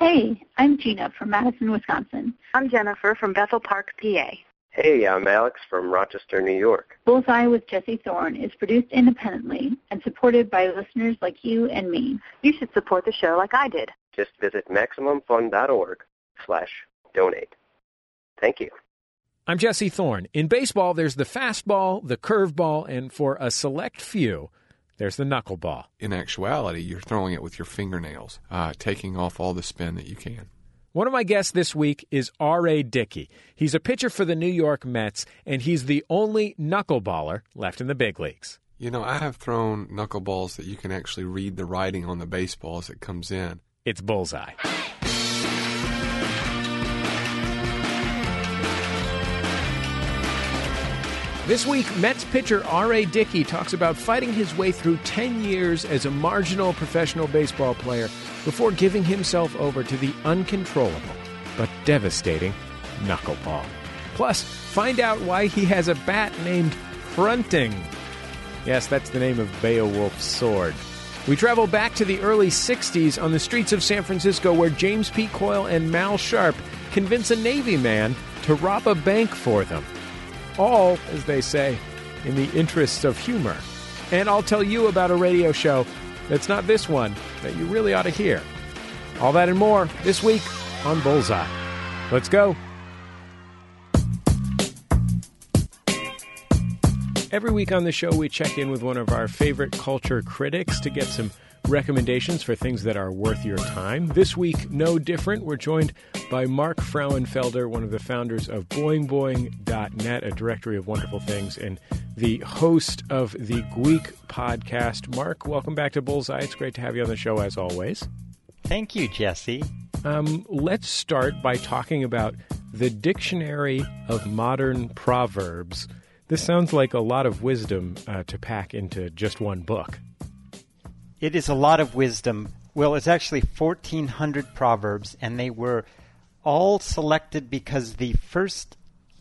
Hey, I'm Gina from Madison, Wisconsin. I'm Jennifer from Bethel Park, PA. Hey, I'm Alex from Rochester, New York. Bullseye with Jesse Thorne is produced independently and supported by listeners like you and me. You should support the show like I did. Just visit MaximumFun.org slash donate. Thank you. I'm Jesse Thorne. In baseball, there's the fastball, the curveball, and for a select few, there's the knuckleball. In actuality, you're throwing it with your fingernails, uh, taking off all the spin that you can. One of my guests this week is R.A. Dickey. He's a pitcher for the New York Mets, and he's the only knuckleballer left in the big leagues. You know, I have thrown knuckleballs that you can actually read the writing on the baseball as it comes in. It's bullseye. This week, Mets pitcher R.A. Dickey talks about fighting his way through 10 years as a marginal professional baseball player before giving himself over to the uncontrollable but devastating knuckleball. Plus, find out why he has a bat named Hrunting. Yes, that's the name of Beowulf's sword. We travel back to the early 60s on the streets of San Francisco where James P. Coyle and Mal Sharp convince a Navy man to rob a bank for them. All, as they say, in the interests of humor. And I'll tell you about a radio show that's not this one that you really ought to hear. All that and more this week on Bullseye. Let's go. Every week on the show, we check in with one of our favorite culture critics to get some recommendations for things that are worth your time. This week, no different. We're joined by Mark Frauenfelder, one of the founders of BoingBoing.net, a directory of wonderful things, and the host of the Gweek podcast. Mark, welcome back to Bullseye. It's great to have you on the show as always. Thank you, Jesse. Um, let's start by talking about the Dictionary of Modern Proverbs. This sounds like a lot of wisdom uh, to pack into just one book. It is a lot of wisdom. Well, it's actually 1,400 proverbs, and they were all selected because the first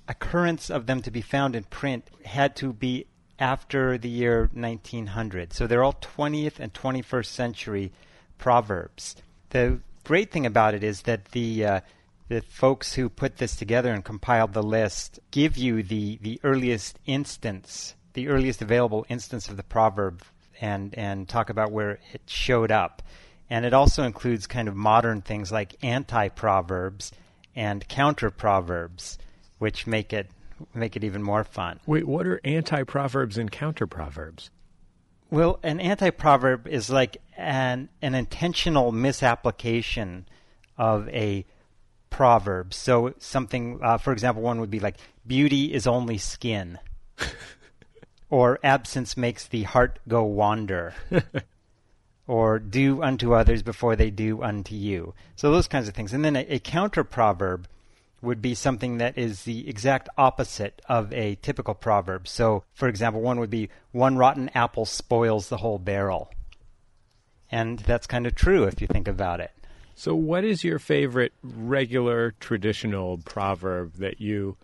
occurrence of them to be found in print had to be after the year 1900. So they're all 20th and 21st century proverbs. The great thing about it is that the uh, the folks who put this together and compiled the list give you the, the earliest instance, the earliest available instance of the proverb and, and talk about where it showed up. And it also includes kind of modern things like anti proverbs and counter proverbs, which make it make it even more fun. Wait, what are anti proverbs and counter proverbs? Well, an anti proverb is like an an intentional misapplication of a proverb. So something, uh, for example, one would be like, "Beauty is only skin," or "Absence makes the heart go wander." or do unto others before they do unto you. So those kinds of things. And then a, a counter proverb would be something that is the exact opposite of a typical proverb. So, for example, one would be one rotten apple spoils the whole barrel. And that's kind of true if you think about it. So, what is your favorite regular traditional proverb that you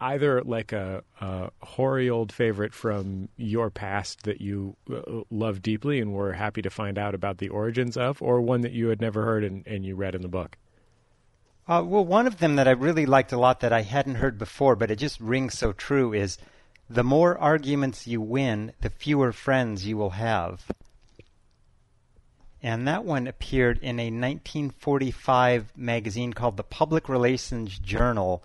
either like a, a, hoary old favorite from your past that you uh, love deeply and were happy to find out about the origins of, or one that you had never heard and, and you read in the book? Uh, well, one of them that I really liked a lot that I hadn't heard before, but it just rings so true is the more arguments you win, the fewer friends you will have. And that one appeared in a 1945 magazine called the Public Relations Journal,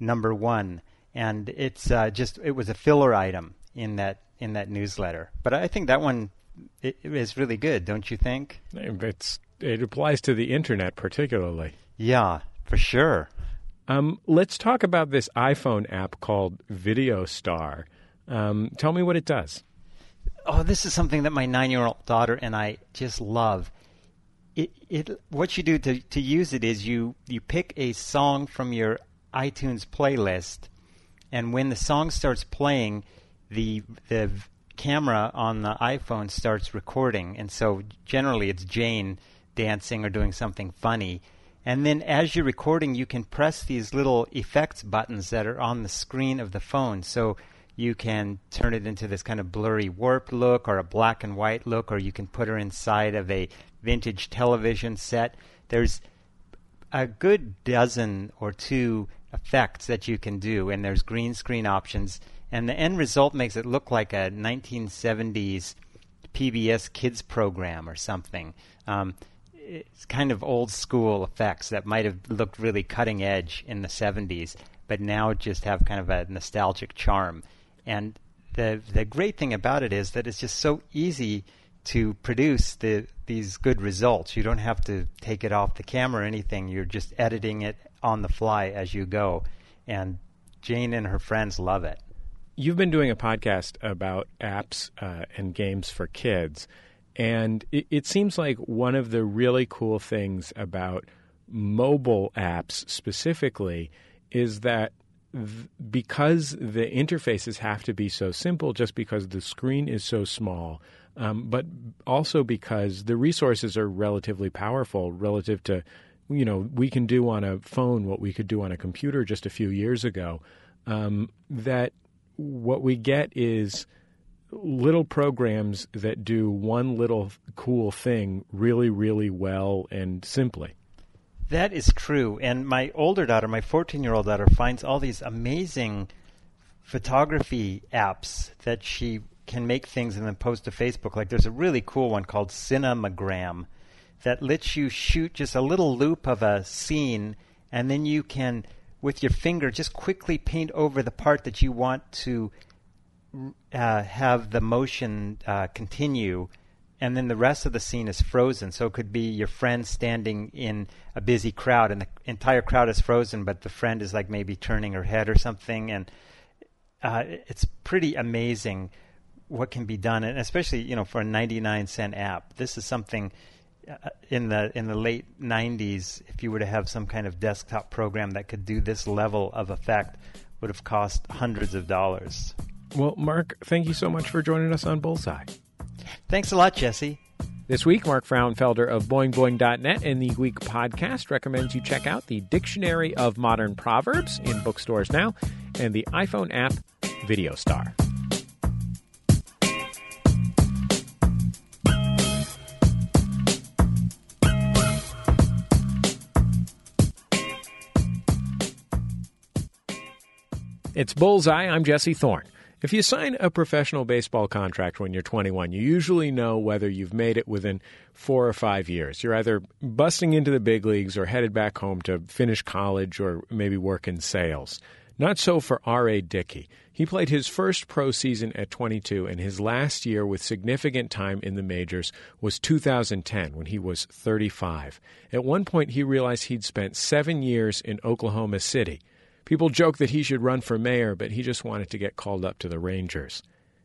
number one, and it's uh, just it was a filler item in that in that newsletter. But I think that one it, it is really good, don't you think? It's it applies to the internet particularly. Yeah, for sure. Um, let's talk about this iPhone app called Video Star. Um, tell me what it does. Oh, this is something that my nine-year-old daughter and I just love. It, it, what you do to, to use it is you, you pick a song from your iTunes playlist, and when the song starts playing, the the camera on the iPhone starts recording, and so generally it's Jane dancing or doing something funny. And then as you're recording, you can press these little effects buttons that are on the screen of the phone. So you can turn it into this kind of blurry warped look or a black and white look, or you can put her inside of a vintage television set. There's a good dozen or two effects that you can do, and there's green screen options, and the end result makes it look like a 1970s PBS kids program or something. Um, it's kind of old school effects that might have looked really cutting edge in the 70s, but now just have kind of a nostalgic charm. And the the great thing about it is that it's just so easy to produce the these good results. You don't have to take it off the camera or anything. You're just editing it on the fly as you go. And Jane and her friends love it. You've been doing a podcast about apps uh, and games for kids. And it, it seems like one of the really cool things about mobile apps specifically is that because the interfaces have to be so simple, just because the screen is so small, um, but also because the resources are relatively powerful relative to, you know, we can do on a phone what we could do on a computer just a few years ago. Um, that what we get is little programs that do one little cool thing really, really well and simply. That is true. And my older daughter, my 14 year old daughter, finds all these amazing photography apps that she can make things and then post to Facebook. Like there's a really cool one called Cinemagram that lets you shoot just a little loop of a scene and then you can, with your finger, just quickly paint over the part that you want to uh, have the motion uh, continue and then the rest of the scene is frozen. So it could be your friend standing in a busy crowd, and the entire crowd is frozen, but the friend is like maybe turning her head or something, and uh, it's pretty amazing what can be done, and especially you know for a 99 cent app. This is something Uh, in the in the late 90s. If you were to have some kind of desktop program that could do this level of effect, would have cost hundreds of dollars. Well, Mark, thank you so much for joining us on Bullseye. Thanks a lot, Jesse. This week, Mark Frauenfelder of BoingBoing.net and the Gweek podcast recommends you check out the Dictionary of Modern Proverbs in bookstores now and the iPhone app Video Star. It's Bullseye. I'm Jesse Thorne. If you sign a professional baseball contract when you're 21, you usually know whether you've made it within four or five years. You're either busting into the big leagues or headed back home to finish college or maybe work in sales. Not so for R.A. Dickey. He played his first pro season at 22, and his last year with significant time in the majors was 2010 when he was 35. At one point, he realized he'd spent seven years in Oklahoma City. People joke that he should run for mayor, but he just wanted to get called up to the Rangers.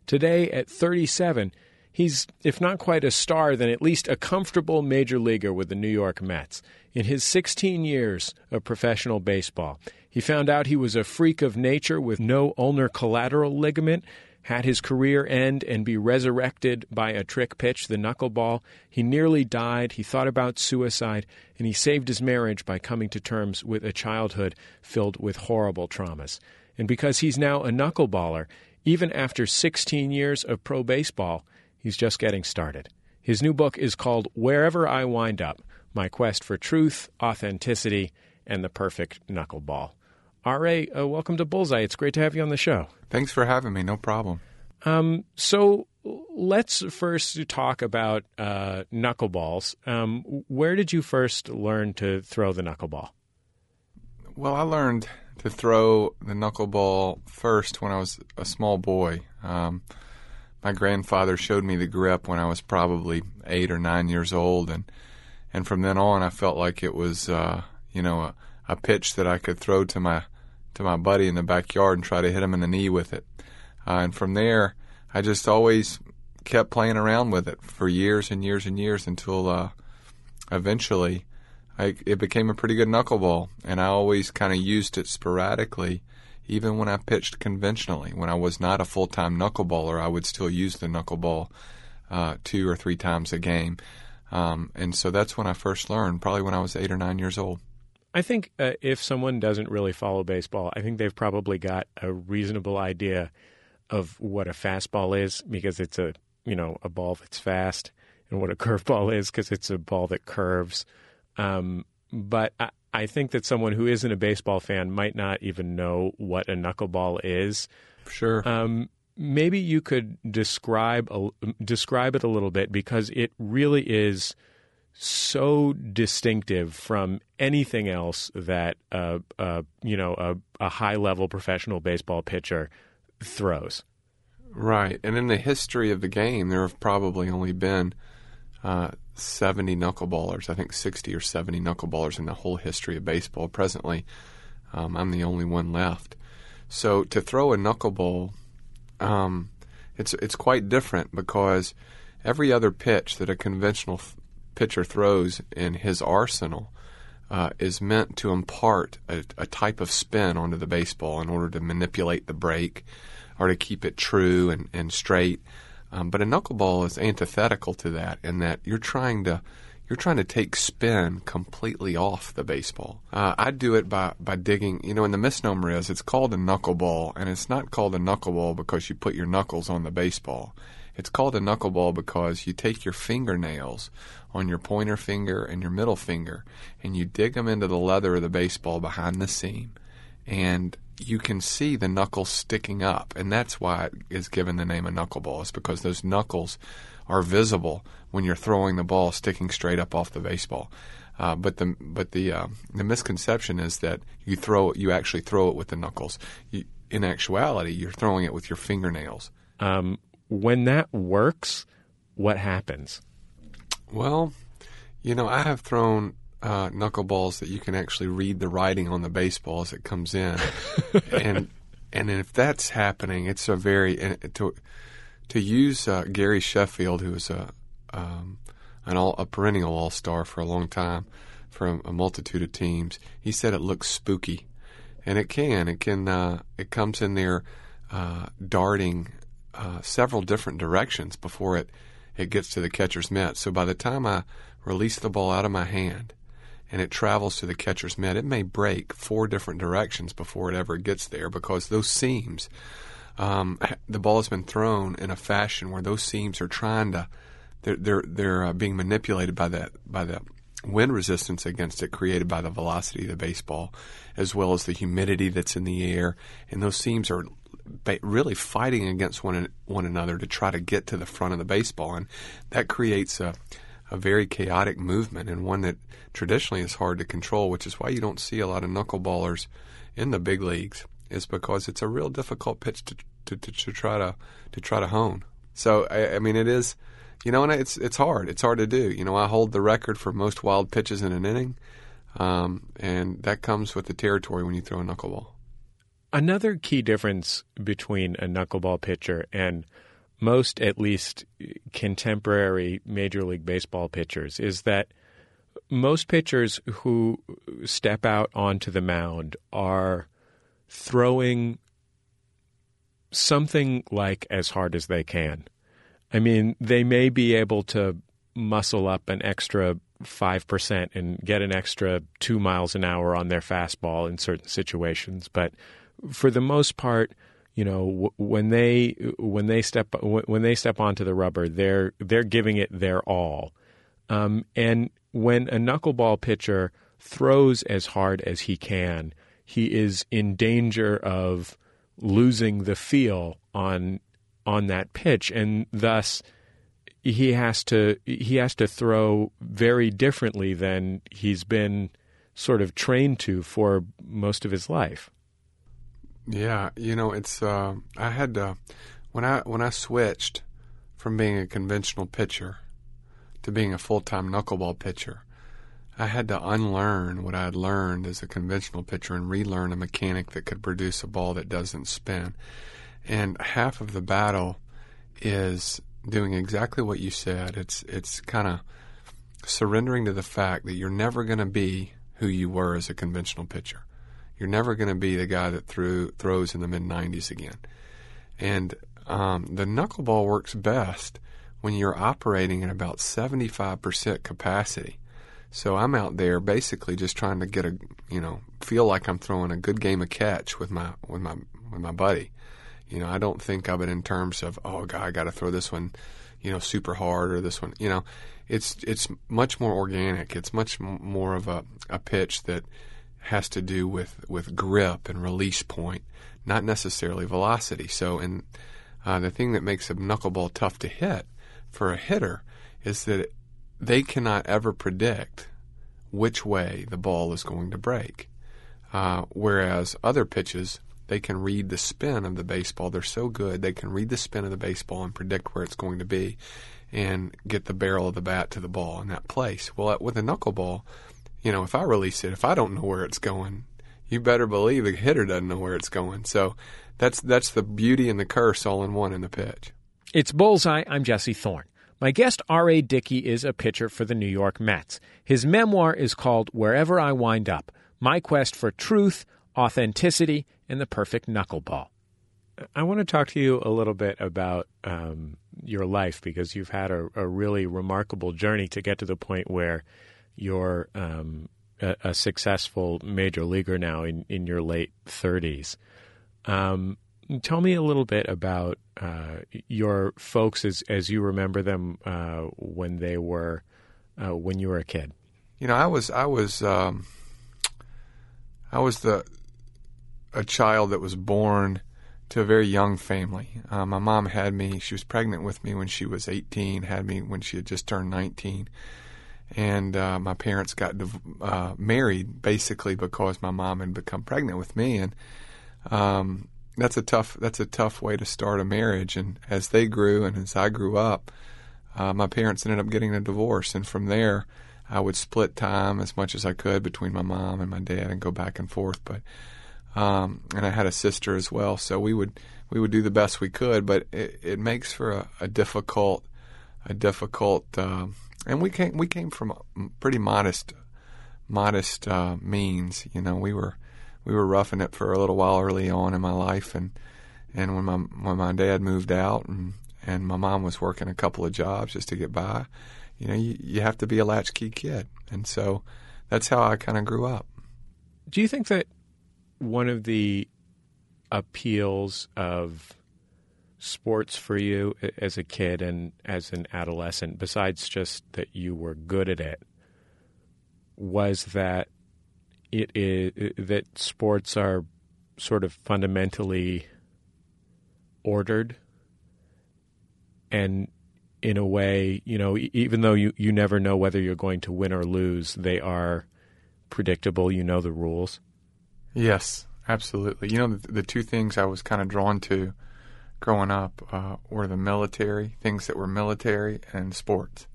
Today, at 37, he's, if not quite a star, then at least a comfortable major leaguer with the New York Mets. In his 16 years of professional baseball, he found out he was a freak of nature with no ulnar collateral ligament had his career end and be resurrected by a trick pitch, the knuckleball. He nearly died. He thought about suicide, and he saved his marriage by coming to terms with a childhood filled with horrible traumas. And because he's now a knuckleballer, even after 16 years of pro baseball, he's just getting started. His new book is called Wherever I Wind Up My Quest for Truth, Authenticity, and the Perfect Knuckleball. R.A., uh, welcome to Bullseye. It's great to have you on the show. Thanks for having me. No problem. Um, so let's first talk about uh, knuckleballs. Um, where did you first learn to throw the knuckleball? Well, I learned to throw the knuckleball first when I was a small boy. Um, my grandfather showed me the grip when I was probably eight or nine years old, and and from then on, I felt like it was, uh, you know, a, a pitch that I could throw to my to my buddy in the backyard and try to hit him in the knee with it. Uh, and from there, I just always kept playing around with it for years and years and years until uh, eventually I, it became a pretty good knuckleball. And I always kind of used it sporadically, even when I pitched conventionally. When I was not a full time knuckleballer, I would still use the knuckleball uh, two or three times a game. Um, and so that's when I first learned, probably when I was eight or nine years old. I think uh, if someone doesn't really follow baseball, I think they've probably got a reasonable idea of what a fastball is because it's a you know a ball that's fast, and what a curveball is because it's a ball that curves. Um, but I, I think that someone who isn't a baseball fan might not even know what a knuckleball is. Sure. Um, maybe you could describe a, describe it a little bit because it really is so distinctive from anything else that uh, uh, you know a, a high level professional baseball pitcher throws. Right. And in the history of the game, there have probably only been uh, 70 knuckleballers. I think 60 or 70 knuckleballers in the whole history of baseball. Presently, um, I'm the only one left. So to throw a knuckleball, um, it's it's quite different because every other pitch that a conventional pitcher throws in his arsenal uh, is meant to impart a, a, type of spin onto the baseball in order to manipulate the break or to keep it true and, and straight. Um, but a knuckleball is antithetical to that in that you're trying to you're trying to take spin completely off the baseball. Uh, I do it by, by digging, you know, and the misnomer is it's called a knuckleball, and it's not called a knuckleball because you put your knuckles on the baseball. It's called a knuckleball because you take your fingernails on your pointer finger and your middle finger and you dig them into the leather of the baseball behind the seam. And you can see the knuckles sticking up, and that's why it is given the name of knuckleball. Is because those knuckles are visible when you're throwing the ball sticking straight up off the baseball. Uh, but the but the uh, the misconception is that you throw you actually throw it with the knuckles. You, in actuality, you're throwing it with your fingernails. Um, when that works, what happens? Well, you know, I have thrown uh, knuckleballs that you can actually read the writing on the baseball as it comes in, and and if that's happening, it's a very to to use uh, Gary Sheffield, who was a um, an all a perennial all star for a long time for a, a, multitude of teams. He said it looks spooky, and it can. It can. Uh, it comes in there uh, darting uh, several different directions before it it gets to the catcher's mitt. So by the time I release the ball out of my hand and it travels to the catcher's mitt, it may break four different directions before it ever gets there because those seams. Um, the ball has been thrown in a fashion where those seams are trying to they're they're, they're uh, being manipulated by that by the wind resistance against it created by the velocity of the baseball, as well as the humidity that's in the air, and those seams are really fighting against one one another to try to get to the front of the baseball, and that creates a a very chaotic movement and one that traditionally is hard to control, which is why you don't see a lot of knuckleballers in the big leagues. Is because it's a real difficult pitch to to, to, to try to to try to hone. So I, I mean, it is you know, and it's it's hard. It's hard to do. You know, I hold the record for most wild pitches in an inning, um, and that comes with the territory when you throw a knuckleball. Another key difference between a knuckleball pitcher and most, at least, contemporary Major League Baseball pitchers is that most pitchers who step out onto the mound are throwing something like as hard as they can. I mean, they may be able to muscle up an extra 5% and get an extra two miles an hour on their fastball in certain situations. But for the most part, you know, when they when they step when they step onto the rubber, they're they're giving it their all. Um, and when a knuckleball pitcher throws as hard as he can, he is in danger of losing the feel on on that pitch, and thus he has to he has to throw very differently than he's been sort of trained to for most of his life. Yeah, you know, it's uh, I had to when I when I switched from being a conventional pitcher to being a full time knuckleball pitcher. I had to unlearn what I had learned as a conventional pitcher and relearn a mechanic that could produce a ball that doesn't spin. And half of the battle is doing exactly what you said. It's it's kind of surrendering to the fact that you're never going to be who you were as a conventional pitcher. You're never going to be the guy that threw throws in the mid 90s again. And um, the knuckleball works best when you're operating at about 75% capacity. So I'm out there basically just trying to get a, you know, feel like I'm throwing a good game of catch with my with my with my buddy. You know, I don't think of it in terms of, oh, God, I got to throw this one, you know, super hard or this one. You know, it's it's much more organic. It's much more of a, a pitch that has to do with, with grip and release point, not necessarily velocity. So, and uh, the thing that makes a knuckleball tough to hit for a hitter is that they cannot ever predict which way the ball is going to break. Uh, whereas other pitches, they can read the spin of the baseball. They're so good, they can read the spin of the baseball and predict where it's going to be and get the barrel of the bat to the ball in that place. Well, with a knuckleball, you know, if I release it, if I don't know where it's going, you better believe the hitter doesn't know where it's going. So that's that's the beauty and the curse all in one in the pitch. It's Bullseye. I'm Jesse Thorne. My guest, R.A. Dickey, is a pitcher for the New York Mets. His memoir is called Wherever I Wind Up My Quest for Truth, Authenticity, and the Perfect Knuckleball. I want to talk to you a little bit about um, your life because you've had a, a, really remarkable journey to get to the point where you're um, a, a, successful major leaguer now in, in your late 30s. Um, tell me a little bit about uh, your folks as, as you remember them uh, when they were uh, when you were a kid. You know, I was I was um, I was the a child that was born to a very young family. Uh, my mom had me; she was pregnant with me when she was 18, had me when she had just turned 19 and uh, my parents got uh, married basically because my mom had become pregnant with me, and um, that's a tough that's a tough way to start a marriage. And as they grew and as I grew up, uh, my parents ended up getting a divorce, and from there, I would split time as much as I could between my mom and my dad and go back and forth. But um, and I had a sister as well, so we would we would do the best we could. But it, it makes for a, a difficult a difficult um, and we came we came from pretty modest modest uh, means. You know, we were we were roughing it for a little while early on in my life, and and when my when my dad moved out and and my mom was working a couple of jobs just to get by, you know, you, you have to be a latchkey kid, and so that's how I kind of grew up. Do you think that one of the appeals of sports for you as a kid and as an adolescent, besides just that you were good at it, was that it is that sports are sort of fundamentally ordered and in a way, you know, even though you, you never know whether you're going to win or lose, they are predictable. You know the rules. Yes, absolutely. You know, the, the two things I was kind of drawn to growing up uh, were the military, things that were military and sports.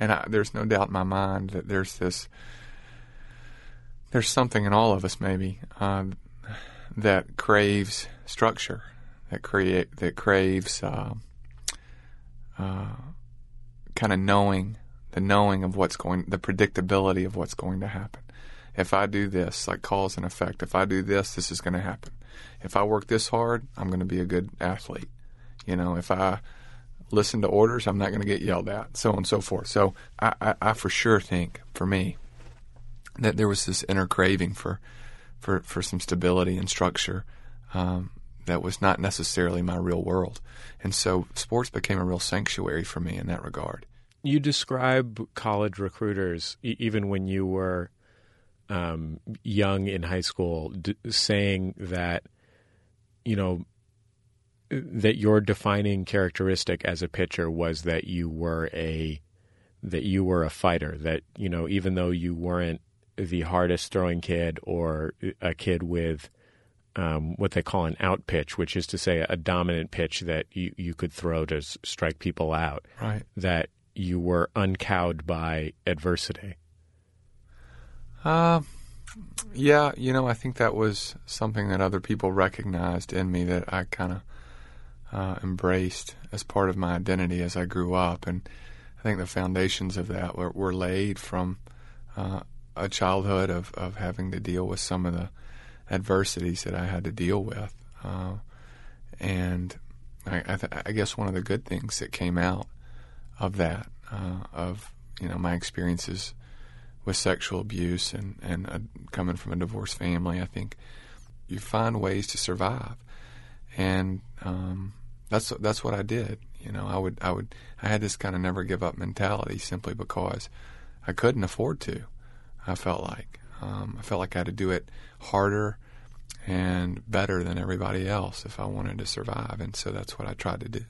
And I, there's no doubt in my mind that there's this, there's something in all of us maybe uh, that craves structure, that create that craves uh, uh kind of knowing, the knowing of what's going, the predictability of what's going to happen. If I do this, like cause and effect. If I do this, this is going to happen if I work this hard, I'm going to be a good athlete. You know, if I listen to orders, I'm not going to get yelled at, so on and so forth. So I, I, I for sure think, for me, that there was this inner craving for, for, for some stability and structure um, that was not necessarily my real world. And so sports became a real sanctuary for me in that regard. You describe college recruiters, e- even when you were um, young in high school, d- saying that you know, that your defining characteristic as a pitcher was that you were a that you were a fighter that you know even though you weren't the hardest throwing kid or a kid with um, what they call an out pitch, which is to say a dominant pitch that you, you could throw to strike people out. Right. That you were uncowed by adversity. Uh, yeah, you know, I think that was something that other people recognized in me that I kind of uh, embraced as part of my identity as I grew up, and I think the foundations of that were, were laid from uh, a childhood of, of having to deal with some of the adversities that I had to deal with, uh, and I, I, th- I, guess one of the good things that came out of that, uh, of you know my experiences with sexual abuse and and coming from a divorced family, I think you find ways to survive. And um, that's that's what I did. You know, I would I would I had this kind of never give up mentality simply because I couldn't afford to. I felt like um, I felt like I had to do it harder and better than everybody else if I wanted to survive, and so that's what I tried to do.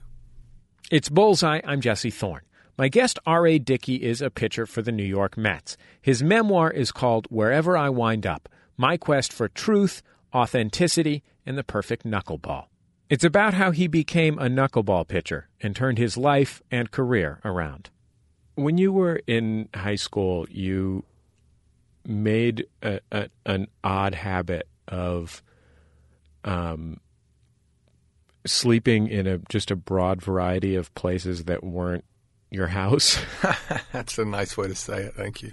It's Bullseye. I'm Jesse Thorne. My guest, R.A. Dickey, is a pitcher for the New York Mets. His memoir is called Wherever I Wind Up My Quest for Truth, Authenticity, and the Perfect Knuckleball. It's about how he became a knuckleball pitcher and turned his life and career around. When you were in high school, you made a, a, an odd habit of um, sleeping in a just a broad variety of places that weren't your house. That's a nice way to say it. Thank you.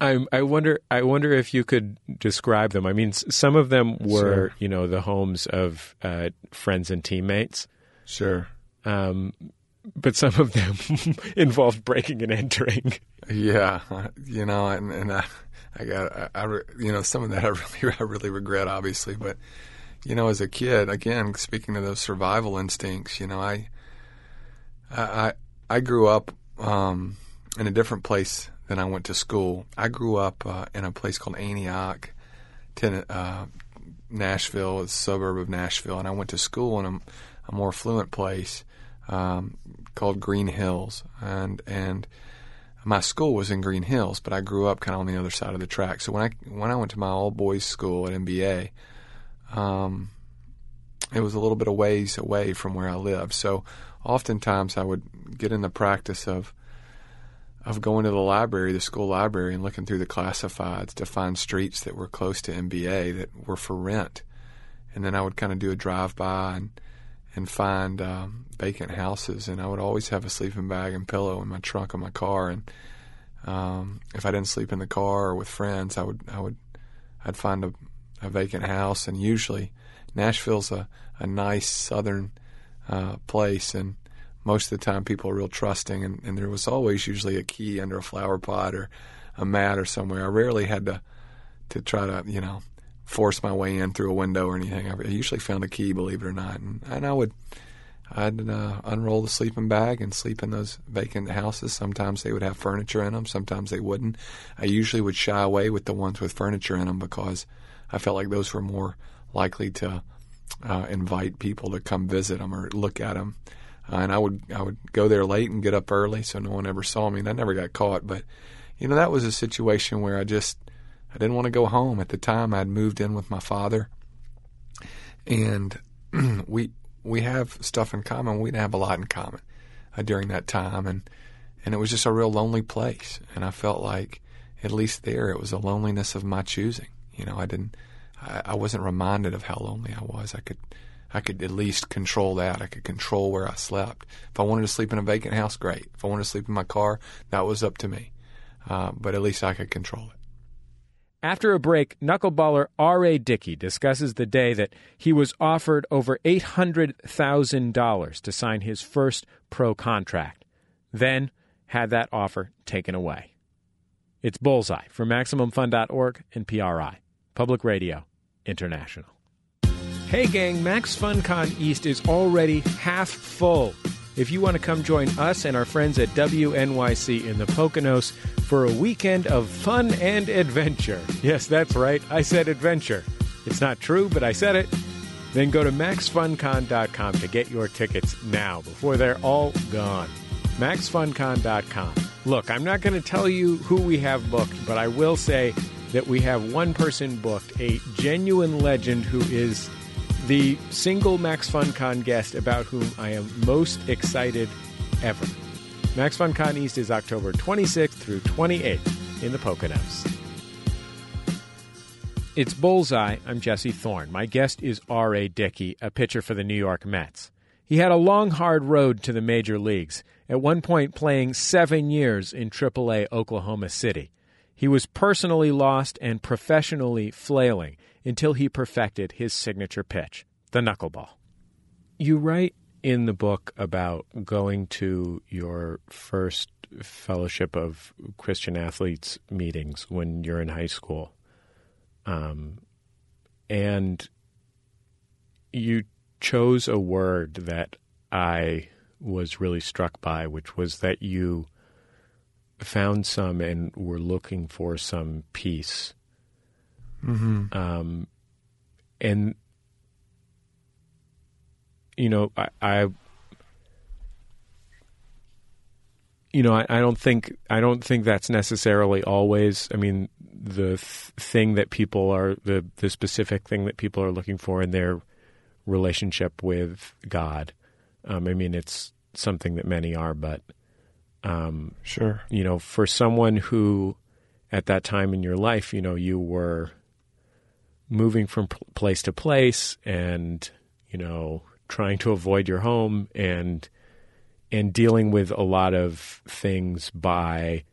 I'm, I wonder. I wonder if you could describe them. I mean, some of them were, Sure. you know, the homes of uh, friends and teammates, Sure. um, but some of them involved breaking and entering. Yeah, you know, and, and I, I got, I, I, you know, some of that I really, I really regret, obviously. But you know, as a kid, again, speaking of those survival instincts, you know, I, I, I grew up um, in a different place than I went to school. I grew up uh, in a place called Antioch, ten, uh, Nashville, a suburb of Nashville, and I went to school in a, a more affluent place um, called Green Hills, and and my school was in Green Hills, but I grew up kind of on the other side of the track. So when I when I went to my all boys school at MBA, um, it was a little bit of ways away from where I lived. So oftentimes I would get in the practice of of going to the library, the school library, and looking through the classifieds to find streets that were close to MBA that were for rent. And then I would kind of do a drive by and and find um, vacant houses. And I would always have a sleeping bag and pillow in my trunk of my car. And um, if I didn't sleep in the car or with friends, I would I would I'd find a, a vacant house. And usually, Nashville's a a nice southern uh, place, and most of the time people are real trusting. And, and there was always usually a key under a flower pot or a mat or somewhere. I rarely had to to try to you know force my way in through a window or anything. I usually found a key, believe it or not, and, and I would I'd uh, unroll the sleeping bag and sleep in those vacant houses. Sometimes they would have furniture in them, sometimes they wouldn't. I usually would shy away with the ones with furniture in them because I felt like those were more likely to uh, invite people to come visit them or look at them. Uh, and I would I would go there late and get up early so no one ever saw me, and I never got caught. But you know that was a situation where I just I didn't want to go home at the time. I'd moved in with my father, and we we have stuff in common. We didn't have a lot in common uh, during that time, and and it was just a real lonely place. And I felt like at least there it was a loneliness of my choosing. You know, I didn't I, I wasn't reminded of how lonely I was. I could I could at least control that. I could control where I slept. If I wanted to sleep in a vacant house, great. If I wanted to sleep in my car, that was up to me. Uh, but at least I could control it. After a break, knuckleballer R.A. Dickey discusses the day that he was offered over $800,000 to sign his first pro contract, then had that offer taken away. It's Bullseye from MaximumFun.org and PRI, Public Radio International. Hey gang, Max FunCon East is already half full. If you want to come join us and our friends at WNYC in the Poconos for a weekend of fun and adventure. Yes, that's right, I said adventure. It's not true, but I said it. Then go to maxfuncon.com to get your tickets now before they're all gone. maxfuncon.com. Look, I'm not going to tell you who we have booked, but I will say that we have one person booked, a genuine legend who is the single Max FunCon guest about whom I am most excited ever. Max FunCon East is October 26th through 28th in the Poconos. It's Bullseye. I'm Jesse Thorne. My guest is R.A. Dickey, a pitcher for the New York Mets. He had a long, hard road to the major leagues, at one point playing seven years in AAA Oklahoma City. He was personally lost and professionally flailing until he perfected his signature pitch, the knuckleball. You write in the book about going to your first Fellowship of Christian Athletes meetings when you're in high school. Um, and you chose a word that I was really struck by, which was that you found some and were looking for some peace. Mm-hmm. Um, and you know, I, I you know, I, I, don't think I don't think that's necessarily always. I mean, the th- thing that people are the the specific thing that people are looking for in their relationship with God. Um, I mean, it's something that many are, but um, sure, you know, for someone who at that time in your life, you know, you were moving from place to place and you know trying to avoid your home and and dealing with a lot of things by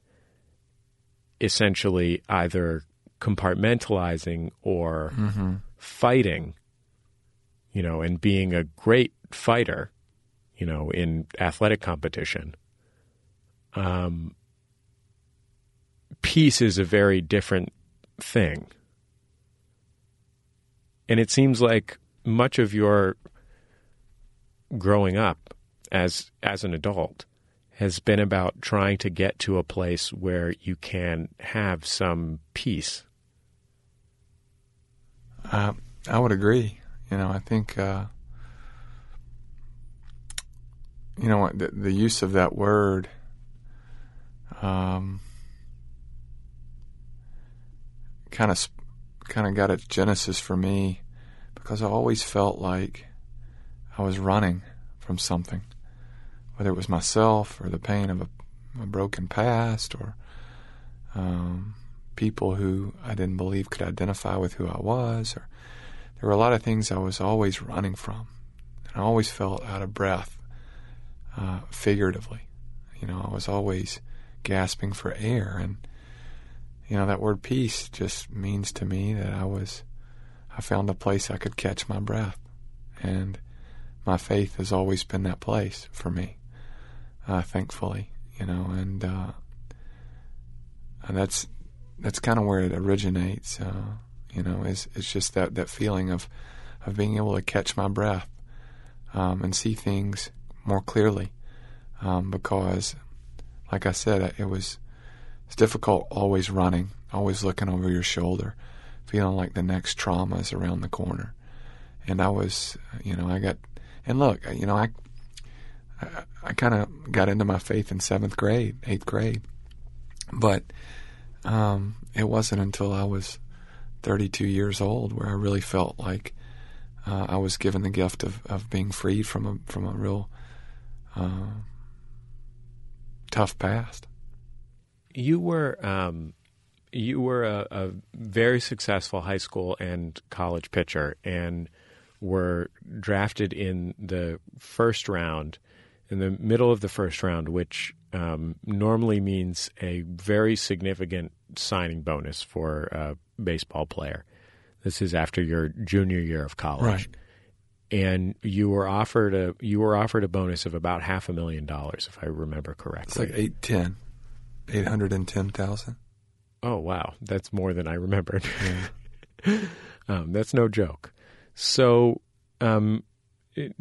essentially either compartmentalizing or mm-hmm. fighting, you know, and being a great fighter, you know, in athletic competition. Um, peace is a very different thing. And it seems like much of your growing up as as an adult has been about trying to get to a place where you can have some peace. Uh, I would agree. You know, I think uh, you know the, the use of that word. Um, kind of kind of got its genesis for me because I always felt like I was running from something whether it was myself or the pain of a, a broken past or um, people who I didn't believe could identify with who I was. Or there were a lot of things I was always running from, and I always felt out of breath, uh, figuratively. You know, I was always gasping for air, and you know that word peace just means to me that I was, I found a place I could catch my breath, and my faith has always been that place for me uh, thankfully, you know, and, uh, and that's that's kind of where it originates. Uh, you know, is it's just that that feeling of of being able to catch my breath um, and see things more clearly, um, because, like I said, it was it's difficult always running, always looking over your shoulder, feeling like the next trauma is around the corner. And I was, you know, I got, and look, you know, I I, I kind of got into my faith in seventh grade, eighth grade, but um, it wasn't until I was 32 years old where I really felt like uh, I was given the gift of, of being freed from a from a real uh, tough past. You were um, you were a, a, very successful high school and college pitcher, and were drafted in the first round in the middle of the first round, which um, normally means a very significant signing bonus for a baseball player. This is after your junior year of college. Right. And you were offered a you were offered a bonus of about half a million dollars, if I remember correctly. It's like eight ten, eight hundred and ten thousand. Oh wow, that's more than I remembered. Yeah. um, that's no joke. So um,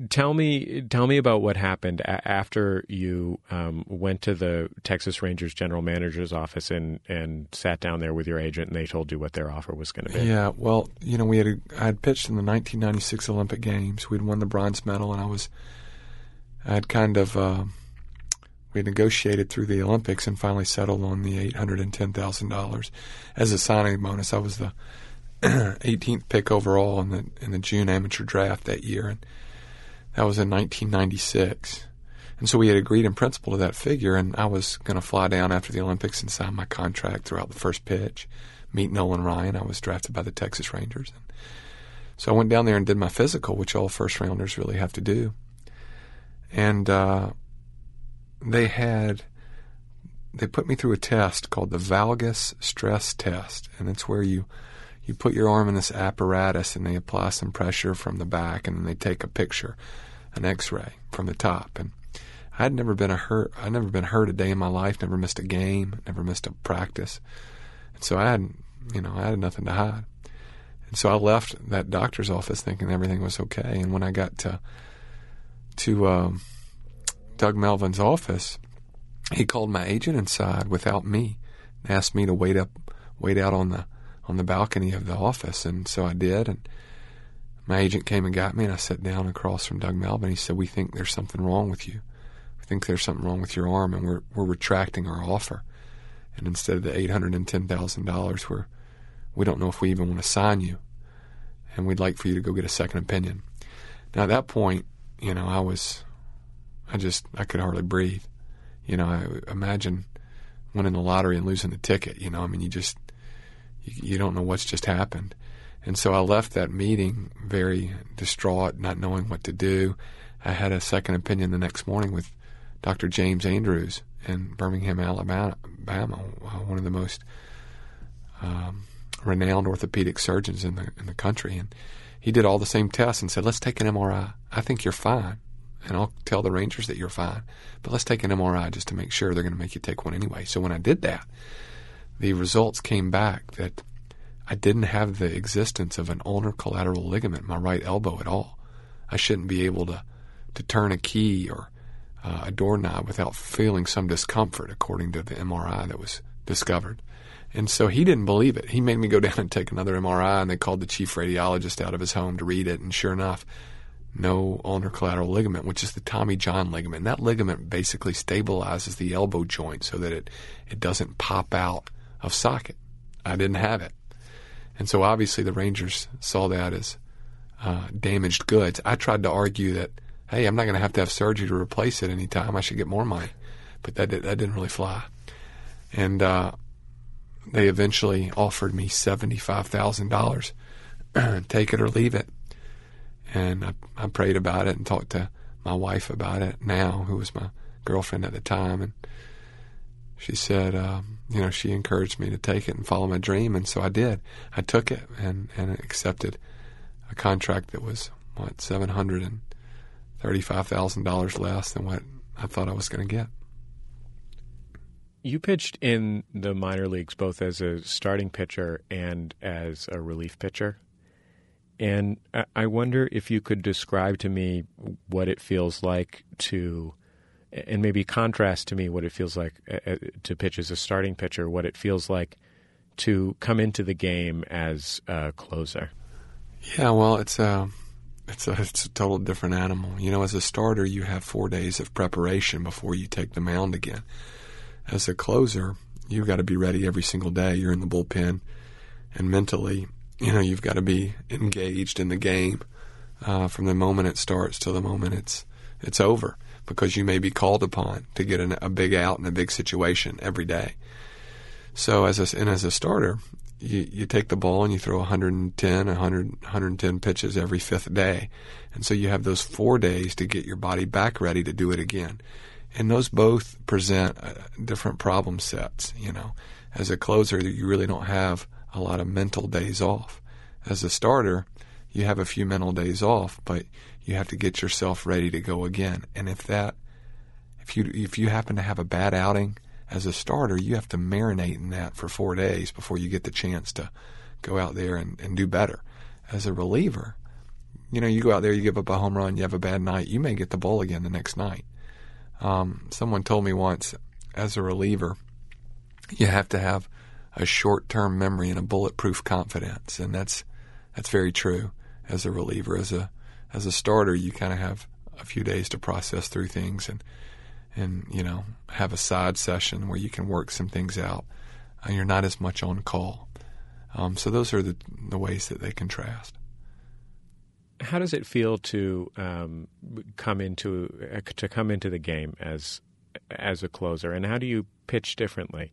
tell me tell me about what happened after you um, went to the Texas Rangers general manager's office and and sat down there with your agent and they told you what their offer was going to be. Yeah, well, you know, we had a, I had pitched in the 1996 Olympic Games. We'd won the bronze medal, and I was I had kind of uh, we negotiated through the Olympics and finally settled on the eight hundred and ten thousand dollars as a signing bonus. I was the 18th pick overall in the in the June amateur draft that year, and that was in 1996. And so we had agreed in principle to that figure, and I was going to fly down after the Olympics and sign my contract throughout the first pitch, meet Nolan Ryan. I was drafted by the Texas Rangers. And so I went down there and did my physical, which all first rounders really have to do. And uh, they had, they put me through a test called the valgus stress test. And it's where you, you put your arm in this apparatus and they apply some pressure from the back and then they take a picture, an X-ray from the top. And I'd never been a hurt. I'd never been hurt a day in my life. Never missed a game. Never missed a practice. And so I had, you know, I had nothing to hide. And so I left that doctor's office thinking everything was okay. And when I got to to um, Doug Melvin's office, he called my agent inside without me and asked me to wait up, wait out on the on the balcony of the office, and so I did. And my agent came and got me, and I sat down across from Doug Melvin. He said, "We think there's something wrong with you. We think there's something wrong with your arm, and we're we're retracting our offer. And instead of the eight hundred and ten thousand dollars, we're we don't know if we even want to sign you, and we'd like for you to go get a second opinion." Now at that point, you know, I was, I just I could hardly breathe. You know, I imagine winning the lottery and losing the ticket. You know, I mean, you just you, you don't know what's just happened. And so I left that meeting very distraught, not knowing what to do. I had a second opinion the next morning with Dr. James Andrews in Birmingham, Alabama, one of the most um, renowned orthopedic surgeons in the in the country, and he did all the same tests and said, "Let's take an MRI. I think you're fine, and I'll tell the Rangers that you're fine, but let's take an MRI just to make sure they're going to make you take one anyway." So when I did that, the results came back that I didn't have the existence of an ulnar collateral ligament in my right elbow at all. I shouldn't be able to, to turn a key or uh, a doorknob without feeling some discomfort, according to the MRI that was discovered. And so he didn't believe it. He made me go down and take another MRI, and they called the chief radiologist out of his home to read it. And sure enough, no ulnar collateral ligament, which is the Tommy John ligament. And that ligament basically stabilizes the elbow joint so that it, it doesn't pop out of socket. I didn't have it. And so obviously the Rangers saw that as uh, damaged goods. I tried to argue that, hey, I'm not going to have to have surgery to replace it anytime. I should get more money. But that, did, that didn't really fly. And uh, they eventually offered me $75,000. Take it or leave it. And I, I prayed about it and talked to my wife about it now, who was my girlfriend at the time. And she said, um, you know, she encouraged me to take it and follow my dream, and so I did. I took it and and accepted a contract that was what seven hundred and thirty-five thousand dollars less than what I thought I was going to get. You pitched in the minor leagues both as a starting pitcher and as a relief pitcher. And I wonder if you could describe to me what it feels like to and maybe contrast to me what it feels like uh, uh, to pitch as a starting pitcher, what it feels like to come into the game as a closer. Yeah, well, it's a it's a it's a total different animal. You know, as a starter, you have four days of preparation before you take the mound again. As a closer, you've got to be ready every single day. You're in the bullpen, and mentally, you know, you've got to be engaged in the game uh, from the moment it starts till the moment it's it's over because you may be called upon to get an, a big out in a big situation every day. So as a, and as a starter, you, you take the ball and you throw 110, 100, 110 pitches every fifth day. And so you have those four days to get your body back ready to do it again. And those both present uh, different problem sets, you know. As a closer, you really don't have a lot of mental days off. As a starter, you have a few mental days off, but you have to get yourself ready to go again. And if that, if you if you happen to have a bad outing as a starter, you have to marinate in that for four days before you get the chance to go out there and, and do better. As a reliever, you know, you go out there, you give up a home run, you have a bad night, you may get the ball again the next night. Um, someone told me once, as a reliever, you have to have a short-term memory and a bulletproof confidence, and that's that's very true as a reliever. As a as a starter, you kind of have a few days to process through things and and you know have a side session where you can work some things out. And you're not as much on call. Um, so those are the the ways that they contrast. How does it feel to um, come into to come into the game as as a closer, and how do you pitch differently?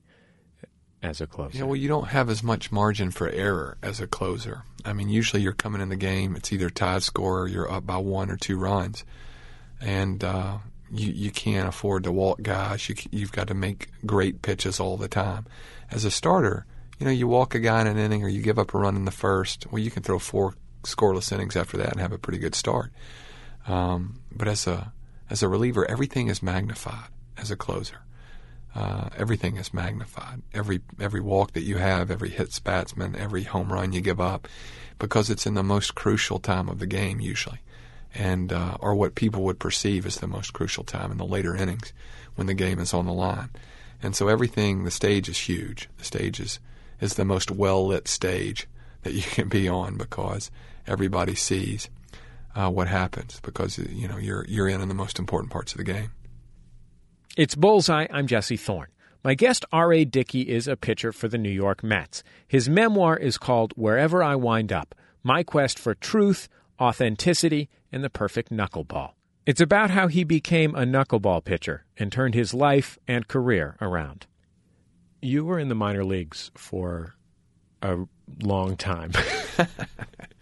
As a closer. Yeah, well, you don't have as much margin for error as a closer. I mean, usually you're coming in the game, it's either tied score or you're up by one or two runs, and uh, you you can't afford to walk guys. You you've got to make great pitches all the time. As a starter, you know, you walk a guy in an inning or you give up a run in the first. Well, you can throw four scoreless innings after that and have a pretty good start. Um, but as a as a reliever, everything is magnified as a closer uh, everything is magnified. Every every walk that you have, every hit batsman, every home run you give up, because it's in the most crucial time of the game usually, and uh, or what people would perceive as the most crucial time in the later innings when the game is on the line. And so everything, the stage is huge. The stage is, is the most well lit stage that you can be on because everybody sees uh, what happens because you know you're you're in in the most important parts of the game. It's Bullseye. I'm Jesse Thorn. My guest, R.A. Dickey, is a pitcher for the New York Mets. His memoir is called Wherever I Wind Up My Quest for Truth, Authenticity, and the Perfect Knuckleball. It's about how he became a knuckleball pitcher and turned his life and career around. You were in the minor leagues for a long time.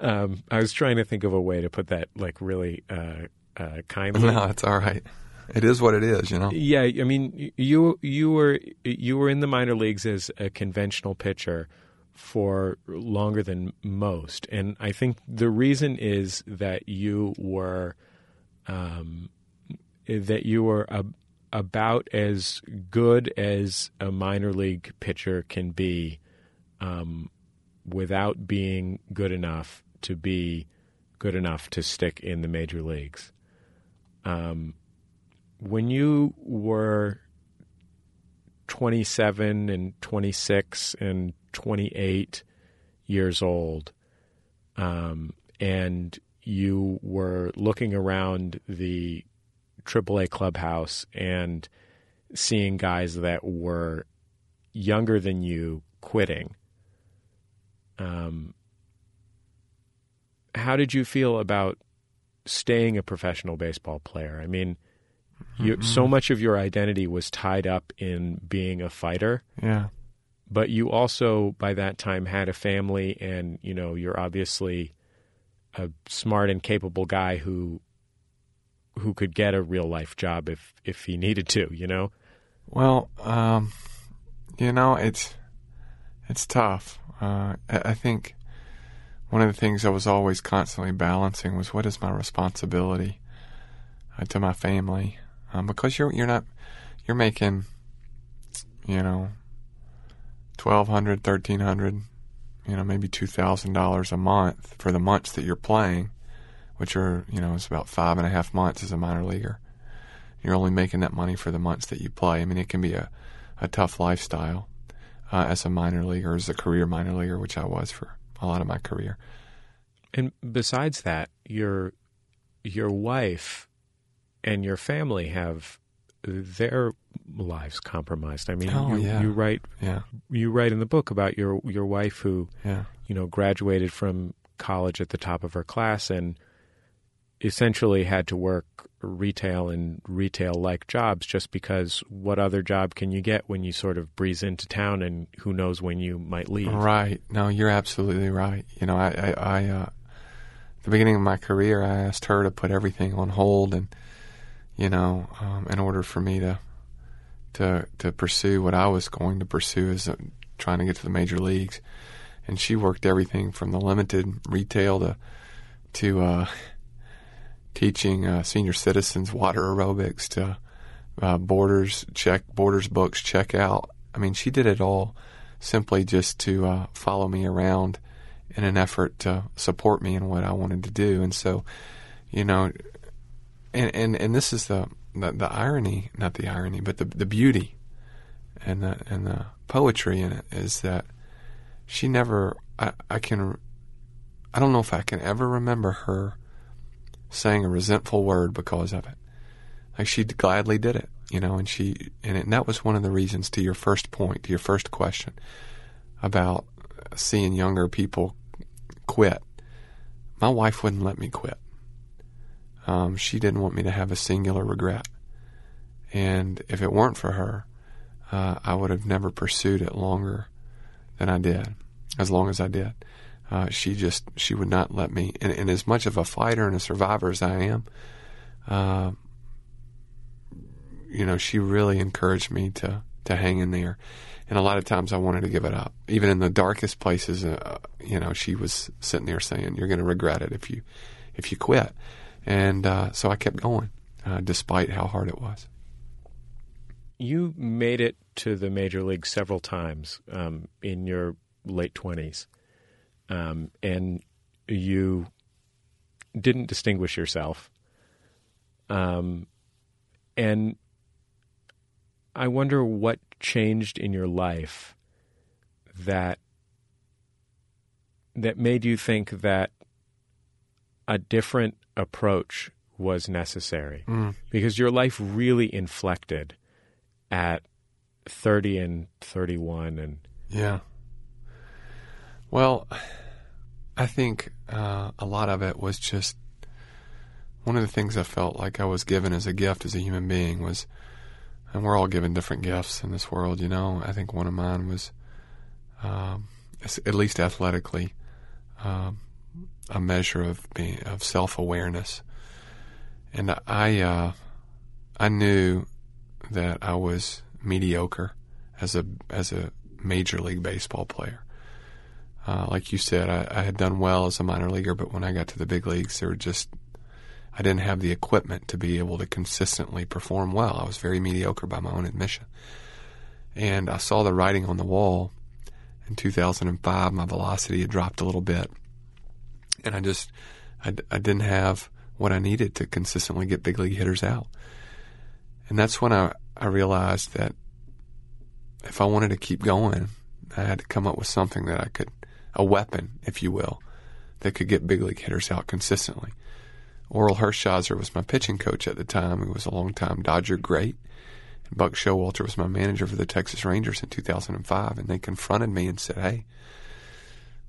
um, I was trying to think of a way to put that, like, really uh, uh, kindly. No, it's all right. It is what it is, you know. Yeah, I mean, you you were you were in the minor leagues as a conventional pitcher for longer than most, and I think the reason is that you were um, that you were a, about as good as a minor league pitcher can be, um, without being good enough to be good enough to stick in the major leagues. Um, when you were 27 and 26 and 28 years old, um, and you were looking around the AAA clubhouse and seeing guys that were younger than you quitting. Um, how did you feel about staying a professional baseball player? I mean, you, mm-hmm. so much of your identity was tied up in being a fighter. Yeah. But you also, by that time, had a family, and you know you're obviously a smart and capable guy who who could get a real life job if if he needed to. You know. Well, um, you know it's it's tough. Uh, I think one of the things I was always constantly balancing was what is my responsibility uh, to my family um, because you're you're not you're making you know twelve hundred, thirteen hundred, you know maybe two thousand dollars a month for the months that you're playing, which are you know it's about five and a half months as a minor leaguer. You're only making that money for the months that you play. I mean, it can be a, a tough lifestyle uh, as a minor leaguer, as a career minor leaguer, which I was for a lot of my career. And besides that, your your wife and your family have their lives compromised. I mean, oh, you, yeah. you write yeah. you write in the book about your your wife who yeah. you know graduated from college at the top of her class and essentially had to work retail and retail like jobs just because what other job can you get when you sort of breeze into town and who knows when you might leave right no you're absolutely right you know i i, I uh, the beginning of my career i asked her to put everything on hold and you know, um, in order for me to to to pursue what I was going to pursue as uh, trying to get to the major leagues. And she worked everything from the limited retail to to uh, teaching uh, senior citizens water aerobics to uh, borders check borders books check out. I mean, she did it all simply just to uh, follow me around in an effort to support me in what I wanted to do. And so, you know, and and and this is the the, the irony, not the irony, but the the beauty and the and the poetry in it is that she never I, I can I don't know if I can ever remember her saying a resentful word because of it. Like she gladly did it, you know, and she and, it, and that was one of the reasons to your first point, to your first question about seeing younger people quit. My wife wouldn't let me quit. Um, she didn't want me to have a singular regret. And if it weren't for her, uh, I would have never pursued it longer than I did, as long as I did. Uh, she just she would not let me. And, and, as much of a fighter and a survivor as I am, uh, you know, she really encouraged me to to hang in there. And a lot of times I wanted to give it up, even in the darkest places. Uh, you know, she was sitting there saying, "You're going to regret it if you if you quit." And uh, so I kept going, uh, despite how hard it was. You made it to the major league several times um, in your late 20s. Um, and you didn't distinguish yourself. Um, and I wonder what changed in your life that that made you think that a different approach was necessary Mm. because your life really inflected at 30 and 31 and Yeah. Well, I think uh, a lot of it was just one of the things I felt like I was given as a gift as a human being was, and we're all given different gifts in this world, you know. I think one of mine was, um, at least athletically, um, a measure of being of self awareness, and I uh, I knew that I was mediocre as a as a major league baseball player. Uh, like you said, I, I had done well as a minor leaguer, but when I got to the big leagues, there were just I didn't have the equipment to be able to consistently perform well. I was very mediocre by my own admission, and I saw the writing on the wall. In 2005, my velocity had dropped a little bit, and I just I, I didn't have what I needed to consistently get big league hitters out. And that's when I, I realized that if I wanted to keep going, I had to come up with something that I could, a weapon, if you will, that could get big league hitters out consistently. Orel Hershiser was my pitching coach at the time. He was a longtime Dodger great. And Buck Showalter was my manager for the Texas Rangers in 2005. And they confronted me and said, "Hey,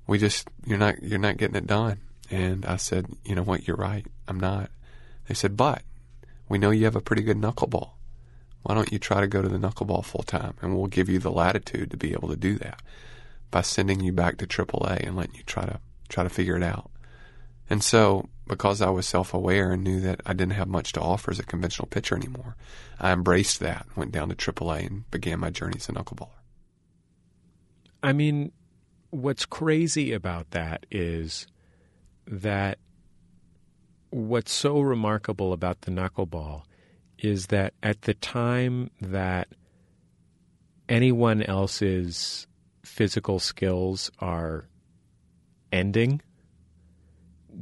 we just you're not you're not getting it done." And I said, "You know what? You're right. I'm not." They said, "But we know you have a pretty good knuckleball. Why don't you try to go to the knuckleball full time, and we'll give you the latitude to be able to do that by sending you back to AAA and letting you try to try to figure it out." And so, because I was self-aware and knew that I didn't have much to offer as a conventional pitcher anymore, I embraced that, went down to AAA, and began my journey as a knuckleballer. I mean, what's crazy about that is that what's so remarkable about the knuckleball is that at the time that anyone else's physical skills are ending,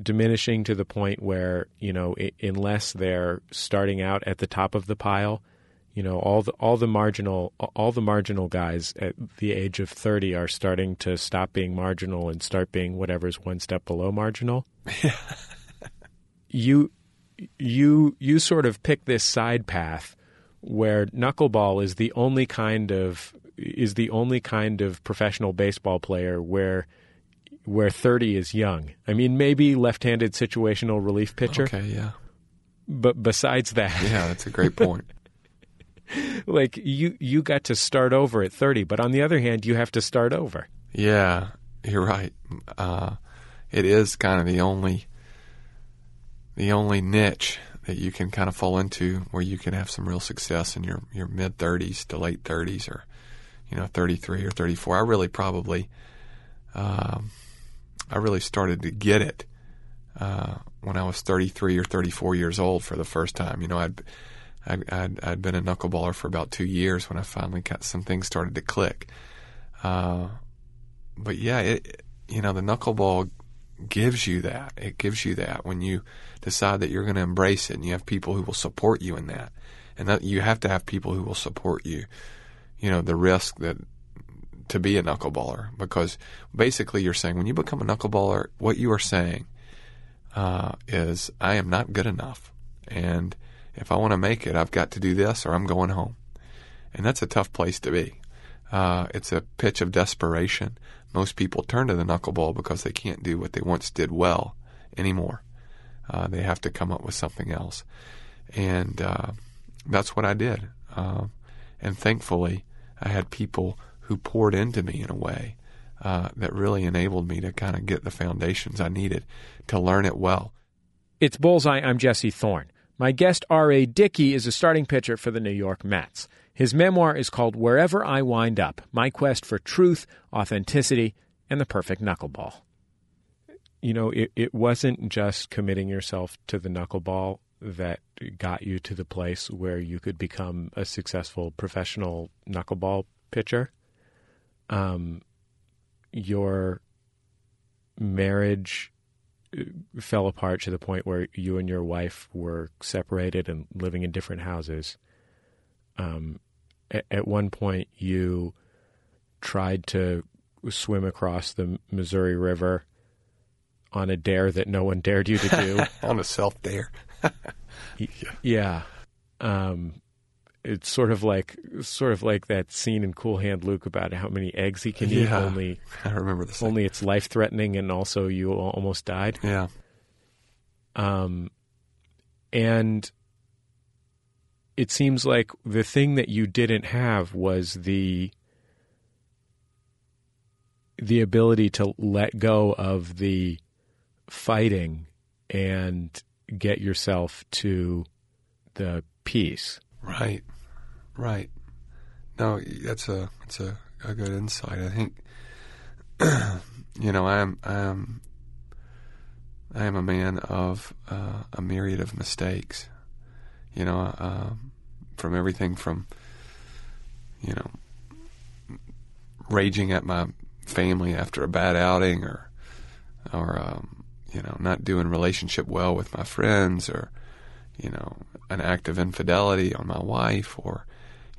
diminishing to the point where, you know, unless they're starting out at the top of the pile, you know, all the all the marginal all the marginal guys at the age of 30 are starting to stop being marginal and start being whatever's one step below marginal. you you you sort of pick this side path where knuckleball is the only kind of is the only kind of professional baseball player where where 30 is young. I mean, maybe left-handed situational relief pitcher, Okay, yeah, but besides that, yeah, that's a great point. like you you got to start over at 30, but on the other hand, you have to start over. Yeah, you're right. Uh, it is kind of the only the only niche that you can kind of fall into where you can have some real success in your your mid 30s to late 30s or you know 33 or 34. I really probably um, I really started to get it uh, when I was 33 or 34 years old for the first time. You know, I'd I'd, I'd, I'd been a knuckleballer for about two years when I finally got some things started to click. Uh, but yeah, it, you know, the knuckleball gives you that. It gives you that when you decide that you're going to embrace it and you have people who will support you in that. And that you have to have people who will support you. You know, the risk that to be a knuckleballer because basically you're saying when you become a knuckleballer, what you are saying uh, is I am not good enough, and if I want to make it, I've got to do this or I'm going home, and that's a tough place to be. Uh, it's a pitch of desperation. Most people turn to the knuckleball because they can't do what they once did well anymore. Uh, they have to come up with something else, and uh, that's what I did. Uh, and thankfully, I had people who poured into me in a way uh, that really enabled me to kind of get the foundations I needed to learn it well. It's Bullseye. I'm Jesse Thorn. My guest, R.A. Dickey, is a starting pitcher for the New York Mets. His memoir is called Wherever I Wind Up My Quest for Truth, Authenticity, and the Perfect Knuckleball. You know, it, it wasn't just committing yourself to the knuckleball that got you to the place where you could become a successful professional knuckleball pitcher. Um, your marriage fell apart to the point where you and your wife were separated and living in different houses. Um, at, at one point, you tried to swim across the Missouri River on a dare that no one dared you to do. on a self dare. yeah. Um, it's sort of like sort of like that scene in Cool Hand Luke about how many eggs he can eat. Only I remember this. only it's life threatening, and also you almost died. Yeah. Um, and it seems like the thing that you didn't have was the the ability to let go of the fighting and get yourself to the peace. Right. Right. No, that's a that's a, a good insight. I think you know, I am I am I am a man of uh, a myriad of mistakes. You know, um, from everything from you know raging at my family after a bad outing, or or um, you know not doing relationship well with my friends, or you know an act of infidelity on my wife, or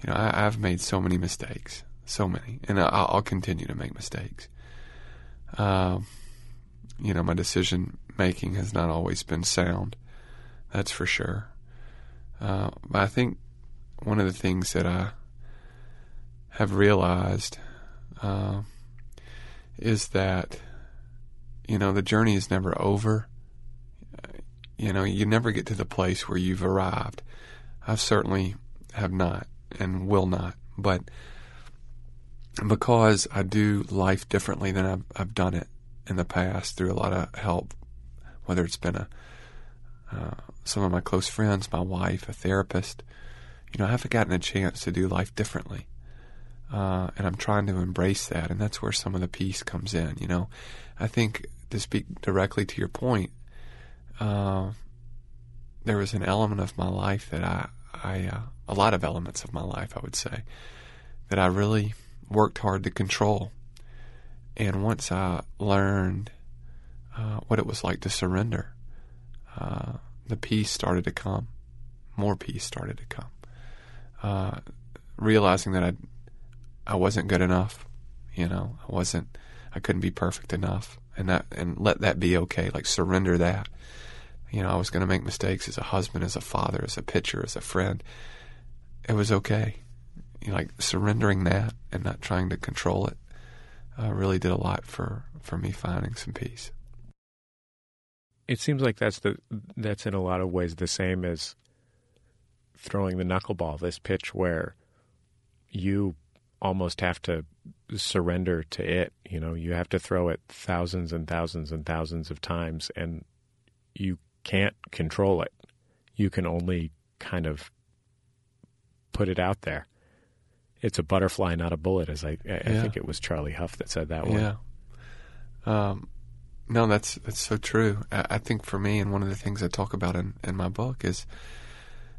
you know I, I've made so many mistakes, so many, and I, I'll continue to make mistakes. Um, you know, my decision making has not always been sound. That's for sure. Uh, but I think one of the things that I have realized uh, is that you know the journey is never over. You know, you never get to the place where you've arrived. I certainly have not and will not, but because I do life differently than I've, I've done it in the past through a lot of help, whether it's been a uh, some of my close friends, my wife, a therapist. You know, I haven't gotten a chance to do life differently, uh, and I'm trying to embrace that, and that's where some of the peace comes in. You know, I think to speak directly to your point, uh, there was an element of my life that I, I, uh, a lot of elements of my life, I would say, that I really worked hard to control. And once I learned uh, what it was like to surrender, uh, the peace started to come. More peace started to come. Uh, realizing that I, I wasn't good enough. You know, I wasn't. I couldn't be perfect enough, and that and let that be okay. Like surrender that. You know, I was going to make mistakes as a husband, as a father, as a pitcher, as a friend. It was okay. You know, like surrendering that and not trying to control it uh, really did a lot for for me finding some peace. It seems like that's the that's in a lot of ways the same as throwing the knuckleball. This pitch where you almost have to surrender to it. You know, you have to throw it thousands and thousands and thousands of times, and you can't control it. You can only kind of put it out there. It's a butterfly, not a bullet, as I, I, I think it was Charlie Hough that said that one. Yeah. Um, no, that's that's so true. I, I think for me, and one of the things I talk about in, in my book is,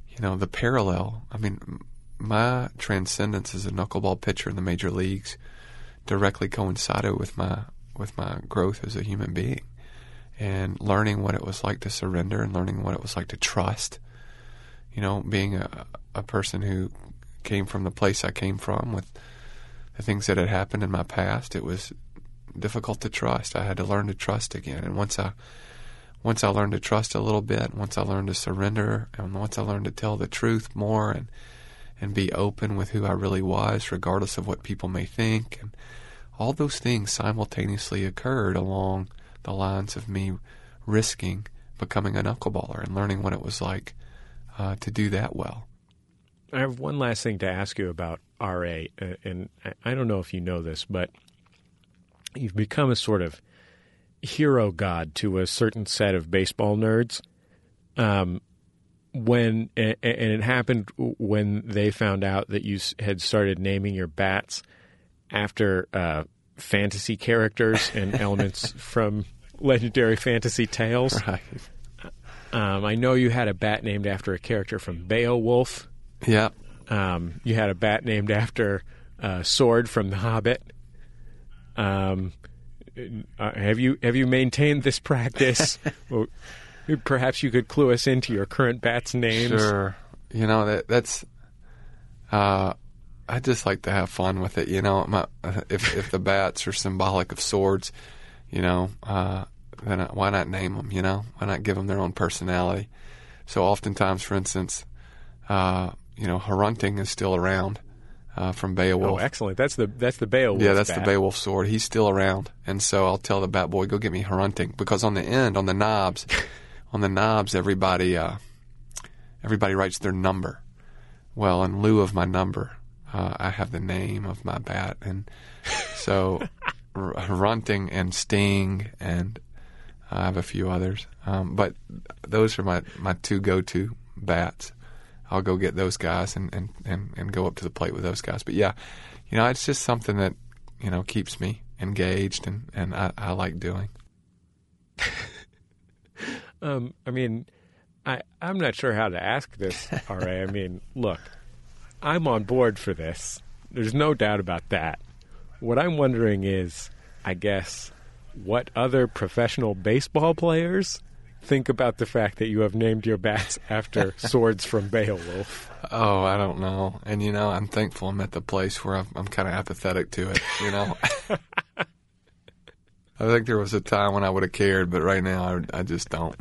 you know, the parallel. I mean, my transcendence as a knuckleball pitcher in the major leagues directly coincided with my with my growth as a human being, and learning what it was like to surrender, and learning what it was like to trust. You know, being a a person who came from the place I came from with the things that had happened in my past, it was difficult to trust. I had to learn to trust again. And once I once I learned to trust a little bit, once I learned to surrender, and once I learned to tell the truth more and and be open with who I really was, regardless of what people may think, and all those things simultaneously occurred along the lines of me risking becoming a knuckleballer and learning what it was like uh, to do that well. I have one last thing to ask you about RA, uh, and I- don't know if you know this, but you've become a sort of hero god to a certain set of baseball nerds. Um, when and it happened when they found out that you had started naming your bats after uh, fantasy characters and elements from legendary fantasy tales. Right. Um, I know you had a bat named after a character from Beowulf. Yeah. Um, you had a bat named after uh, Sword from The Hobbit. Um, uh, have you have you maintained this practice? well, perhaps you could clue us into your current bats' names. Sure. You know that that's. Uh, I just like to have fun with it. You know, my, if if the bats are symbolic of swords, you know, uh, then why not name them? You know, why not give them their own personality? So oftentimes, for instance, uh, you know, Hrunting is still around uh, from Beowulf. Oh, excellent! That's the that's the Beowulf. Yeah, that's bat. the Beowulf sword. He's still around, and so I'll tell the bat boy, "Go get me Hrunting," because on the end, on the knobs, on the knobs, everybody uh, everybody writes their number. Well, in lieu of my number, uh, I have the name of my bat, and so Hrunting and Sting, and I have a few others. Um, but those are my, my two go to bats. I'll go get those guys and, and, and, and go up to the plate with those guys. But yeah, you know, it's just something that, you know, keeps me engaged and, and I, I like doing. um, I mean, I, I'm not sure how to ask this, RA. I mean, look, I'm on board for this. There's no doubt about that. What I'm wondering is, I guess, what other professional baseball players think about the fact that you have named your bats after swords from Beowulf? Oh, I don't know. And you know, I'm thankful I'm at the place where I'm, I'm kind of apathetic to it. You know, I think there was a time when I would have cared, but right now I, I just don't.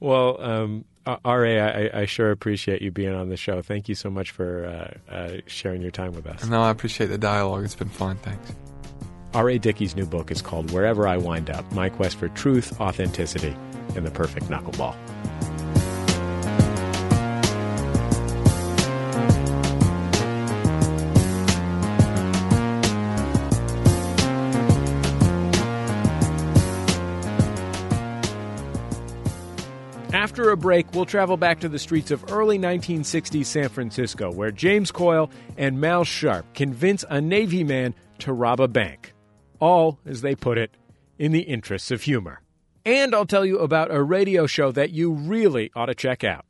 Well, um, uh, RA, I, I, sure appreciate you being on the show. Thank you so much for uh, uh, sharing your time with us. No, I appreciate the dialogue. It's been fun. Thanks. R.A. Dickey's new book is called Wherever I Wind Up My Quest for Truth, Authenticity, and the Perfect Knuckleball. After a break, we'll travel back to the streets of early 1960s San Francisco, where James Coyle and Mal Sharpe convince a Navy man to rob a bank. All, as they put it, in the interests of humor. And I'll tell you about a radio show that you really ought to check out.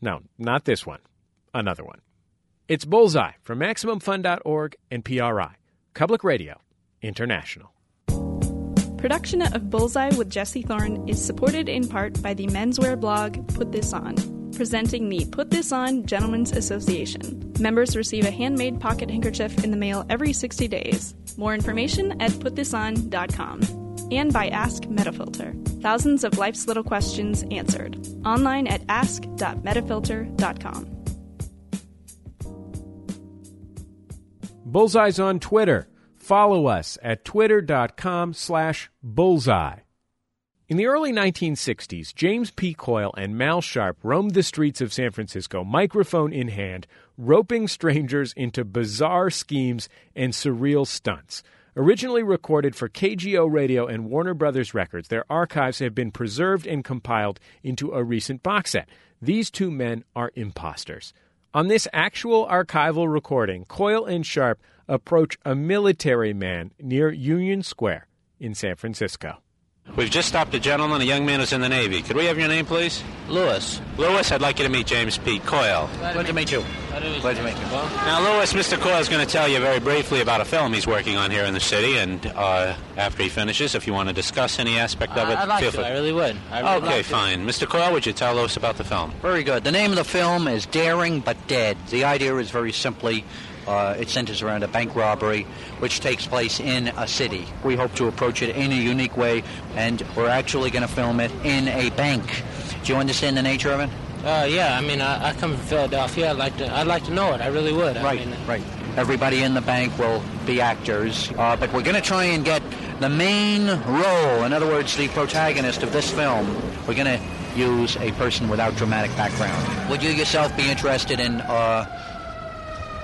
No, not this one, another one. It's Bullseye from MaximumFun.org and PRI, Public Radio International. Production of Bullseye with Jesse Thorn is supported in part by the menswear blog Put This On, presenting the Put This On Gentlemen's Association. Members receive a handmade pocket handkerchief in the mail every 60 days. More information at putthison.com. And by Ask Metafilter. Thousands of life's little questions answered. Online at ask.metafilter.com. Bullseye's on Twitter. Follow us at twitter.com slash bullseye. In the early 1960s, James P. Coyle and Mal Sharpe roamed the streets of San Francisco, microphone in hand, roping strangers into bizarre schemes and surreal stunts. Originally recorded for KGO Radio and Warner Brothers Records, their archives have been preserved and compiled into a recent box set. These two men are imposters. On this actual archival recording, Coyle and Sharpe approach a military man near Union Square in San Francisco. We've just stopped a gentleman, a young man who's in the Navy. Could we have your name, please? Lewis. Lewis, I'd like you to meet James P. Coyle. Glad to meet you. Glad to meet you. Now, Lewis, Mr. Coyle is going to tell you very briefly about a film he's working on here in the city, and uh, after he finishes, if you want to discuss any aspect of it, I'd like feel free. I really would. I really okay, like to. fine. Mr. Coyle, would you tell Lewis about the film? Very good. The name of the film is Daring But Dead. The idea is very simply uh, it centers around a bank robbery which takes place in a city. We hope to approach it in a unique way, and we're actually going to film it in a bank. Do you understand the nature of it? Uh, yeah, I mean, I, I come from Philadelphia. I'd like to, I'd like to know it. I really would. I Right, mean, right. Everybody in the bank will be actors, uh, but we're going to try and get the main role, in other words, the protagonist of this film. We're going to use a person without dramatic background. Would you yourself be interested in uh,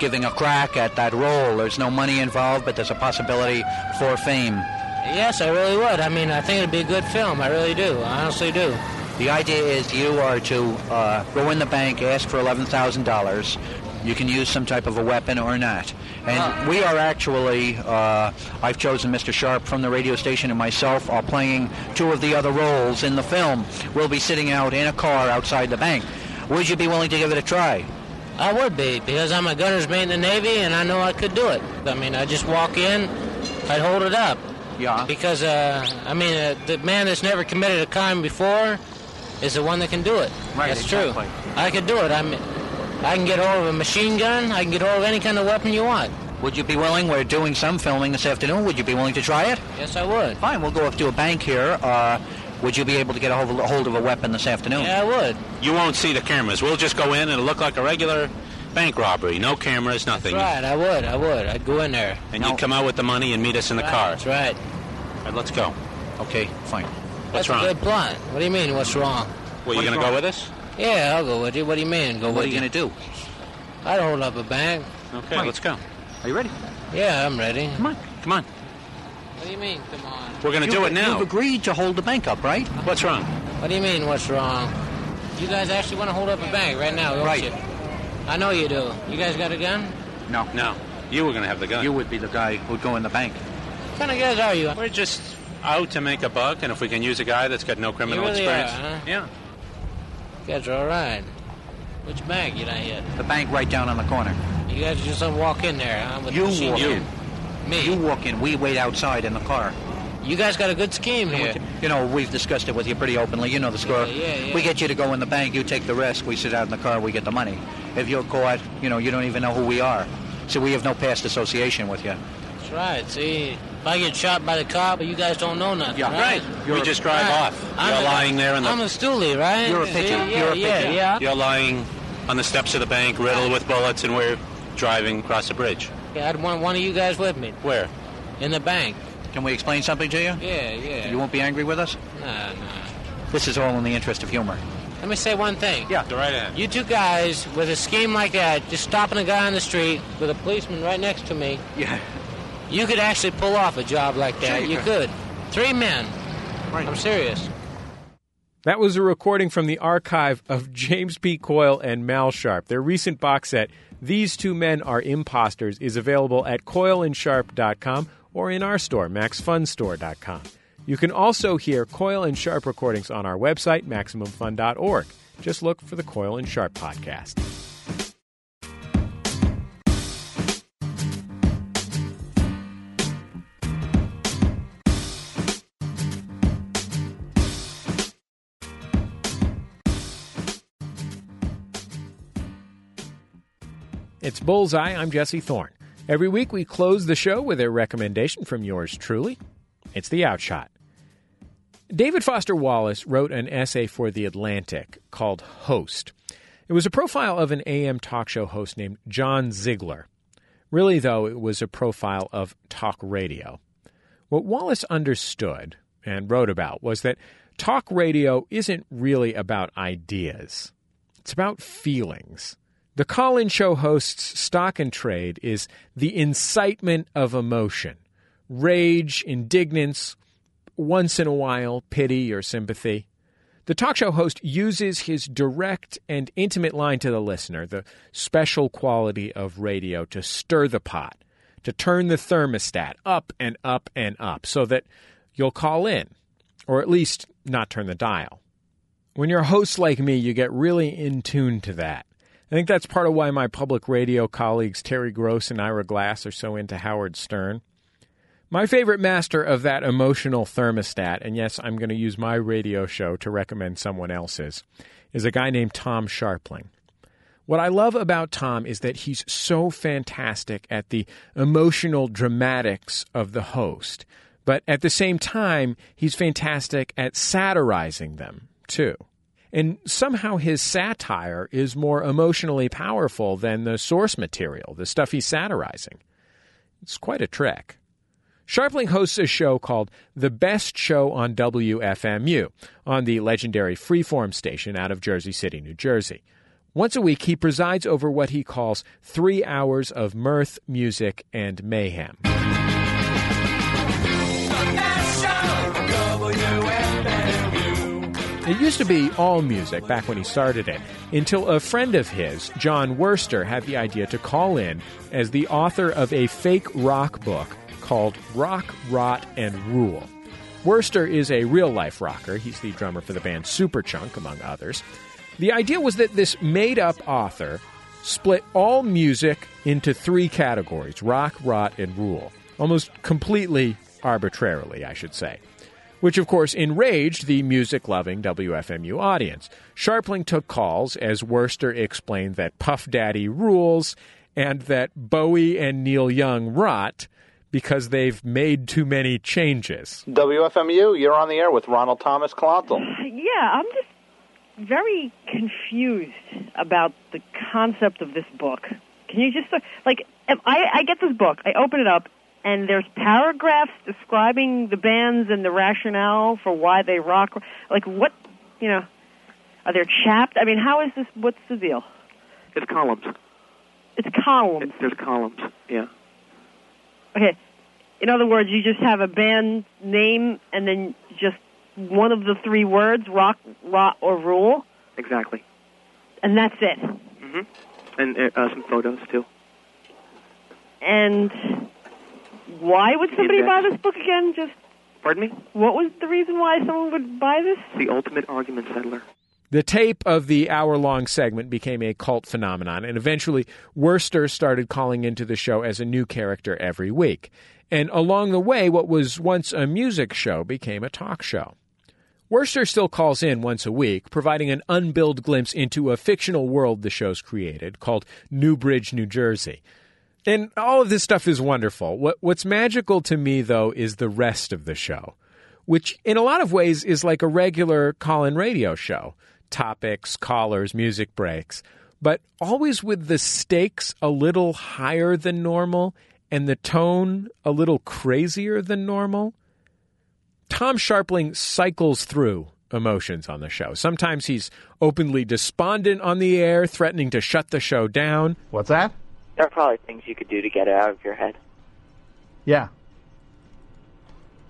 giving a crack at that role? There's no money involved, but there's a possibility for fame. Yes, I really would. I mean, I think it'd be a good film. I really do. I honestly do. The idea is you are to uh, go in the bank, ask for $11,000. You can use some type of a weapon or not. And we are actually, uh, I've chosen Mr. Sharpe from the radio station and myself are playing two of the other roles in the film. We'll be sitting out in a car outside the bank. Would you be willing to give it a try? I would be because I'm a gunner's mate in the Navy, and I know I could do it. I mean, I just walk in, I'd hold it up. Yeah. Because, uh, I mean, uh, the man that's never committed a crime before is the one that can do it. Right, That's exactly. true. I could do it. I'm, I can get hold of a machine gun. I can get hold of any kind of weapon you want. Would you be willing? We're doing some filming this afternoon. Would you be willing to try it? Yes, I would. Fine, we'll go up to a bank here. Uh, would you be able to get a hold of, a hold of a weapon this afternoon? Yeah, I would. You won't see the cameras. We'll just go in and it'll look like a regular bank robbery. No cameras, nothing. Right, I would. I would. I'd go in there. And you'd come out with the money and meet us in the Right, car. That's right. All right, let's go. Okay, fine. What's That's wrong? a good plan. What do you mean, what's wrong? Well, you going to go with us? Yeah, I'll go with you. What do you mean, go What with are you going to do? I'd hold up a bank. Okay, Right. let's go. Are you ready? Yeah, I'm ready. Come on. Come on. What do you mean, come on? We're going to do it now. You've agreed to hold the bank up, right? What's wrong? What do you mean, what's wrong? You guys actually want to hold up a bank right now, don't Right. you? I know you do. You guys got a gun? No. No. You were going to have the gun. You would be the guy who'd go in the bank. What kind of guys are you? We're just out to make a buck, and if we can use a guy that's got no criminal really experience. are, huh? Yeah. You guys are all right. Which bank you not yet? The bank right down on the corner. You guys just don't walk in there, huh? With You the walk gun? in. Me. You walk in. We wait outside in the car. You guys got a good scheme here. You know, we've discussed it with you pretty openly. You know the score. Yeah, yeah, yeah. We get you to go in the bank. You take the risk. We sit out in the car. We get the money. If you're caught, you know, you don't even know who we are. So we have no past association with you. That's right. See, if I get shot by the cop, but you guys don't know nothing. Yeah. right? we just drive Right. off. I'm You're a- lying there in the. I'm a stoolie, right? You're a See, pigeon. Yeah, You're a yeah, pigeon. yeah. You're lying on the steps of the bank, riddled with bullets, and we're driving across the bridge. Yeah, I'd want one of you guys with me Where? in the bank. Can we explain something to you? Yeah, yeah. You won't be angry with us? Nah, nah. This is all in the interest of humor. Let me say one thing. Yeah. Go right ahead. You two guys with a scheme like that, just stopping a guy on the street with a policeman right next to me, Yeah. you could actually pull off a job like that. Sure you you could. could. Three men. Right. I'm serious. That was a recording from the archive of James P. Coyle and Mal Sharpe. Their recent box set, These Two Men Are Imposters, is available at coyleandsharpe.com or in our store, maxfunstore.com. You can also hear Coyle and Sharpe recordings on our website, MaximumFun.org. Just look for the Coyle and Sharpe podcast. It's Bullseye. I'm Jesse Thorn. Every week we close the show with a recommendation from yours truly. It's The Outshot. David Foster Wallace wrote an essay for The Atlantic called Host. It was a profile of an AM talk show host named John Ziegler. Really, though, it was a profile of talk radio. What Wallace understood and wrote about was that talk radio isn't really about ideas, it's about feelings. The call in show host's stock and trade is the incitement of emotion rage, indignance, once in a while, pity or sympathy. The talk show host uses his direct and intimate line to the listener, the special quality of radio, to stir the pot, to turn the thermostat up and up and up so that you'll call in, or at least not turn the dial. When you're a host like me, you get really in tune to that. I think that's part of why my public radio colleagues Terry Gross and Ira Glass are so into Howard Stern. My favorite master of that emotional thermostat, and yes, I'm going to use my radio show to recommend someone else's, is a guy named Tom Scharpling. What I love about Tom is that he's so fantastic at the emotional dramatics of the host, but at the same time, he's fantastic at satirizing them, too. And somehow his satire is more emotionally powerful than the source material, the stuff he's satirizing. It's quite a trick. Scharpling hosts a show called The Best Show on WFMU on the legendary Freeform station out of Jersey City, New Jersey. Once a week, he presides over what he calls three hours of mirth, music, and mayhem. It used to be all music back when he started it, until a friend of his, Jon Wurster, had the idea to call in as the author of a fake rock book called Rock, Rot, and Rule. Wurster is a real life rocker. He's the drummer for the band Superchunk, among others. The idea was that this made up author split all music into three categories rock, rot, and rule, almost completely arbitrarily, I should say. Which, of course, enraged the music loving WFMU audience. Scharpling took calls as Wurster explained that Puff Daddy rules and that Bowie and Neil Young rot because they've made too many changes. WFMU, you're on the air with Ronald Thomas Clontel. Yeah, I'm just very confused about the concept of this book. Can you just like I, I get this book, I open it up, and there's paragraphs describing the bands and the rationale for why they rock. Like what, you know, are there chapped? I mean, how is this? What's the deal? It's columns. It's columns. It, there's columns. Yeah. Okay. In other words, you just have a band name and then just one of the three words, rock, rock, or rule. Exactly. And that's it. Mm-hmm. And uh, some photos too. And why would somebody buy this book again? Just pardon me. What was the reason why someone would buy this? The ultimate argument settler. The tape of the hour long segment became a cult phenomenon, and eventually Wurster started calling into the show as a new character every week. And along the way, what was once a music show became a talk show. Wurster still calls in once a week, providing an unbilled glimpse into a fictional world the show's created called Newbridge, New Jersey. And all of this stuff is wonderful. What, what's magical to me, though, is the rest of the show, which in a lot of ways is like a regular call in radio show topics, callers, music breaks, but always with the stakes a little higher than normal and the tone a little crazier than normal. Tom Scharpling cycles through emotions on the show. Sometimes he's openly despondent on the air, threatening to shut the show down. What's that? There are probably things you could do to get it out of your head. Yeah.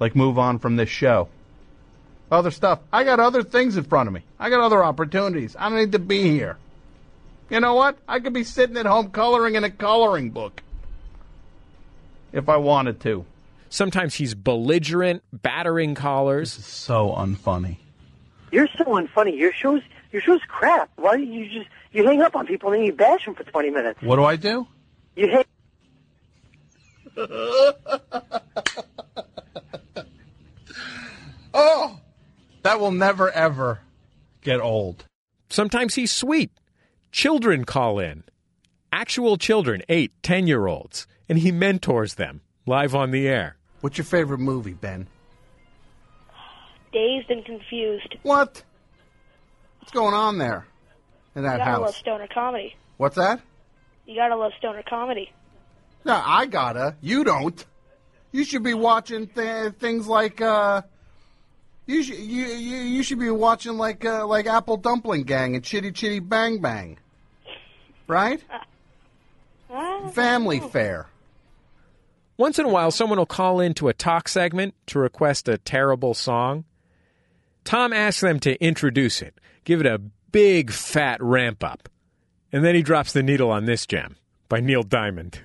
Like move on from this show other stuff. I got other things in front of me. I got other opportunities. I don't need to be here. You know what? I could be sitting at home coloring in a coloring book if I wanted to. Sometimes he's belligerent, battering callers. This is so unfunny. You're so unfunny. Your show's your show's crap. Why don't you just you hang up on people and then you bash them for 20 minutes? What do I do? You hang. oh. That will never, ever get old. Sometimes he's sweet. Children call in. Actual children, eight, ten year olds. And he mentors them live on the air. What's your favorite movie, Ben? Dazed and Confused. What? What's going on there in that you gotta house? love stoner comedy. What's that? You gotta love stoner comedy. No, I gotta. You don't. You should be watching th- things like uh, you should you, you you should be watching like uh, like Apple Dumpling Gang and Chitty Chitty Bang Bang, right? Uh, Family Fair. Once in a while, someone will call into a talk segment to request a terrible song. Tom asks them to introduce it, give it a big fat ramp up, and then he drops the needle on this gem by Neil Diamond.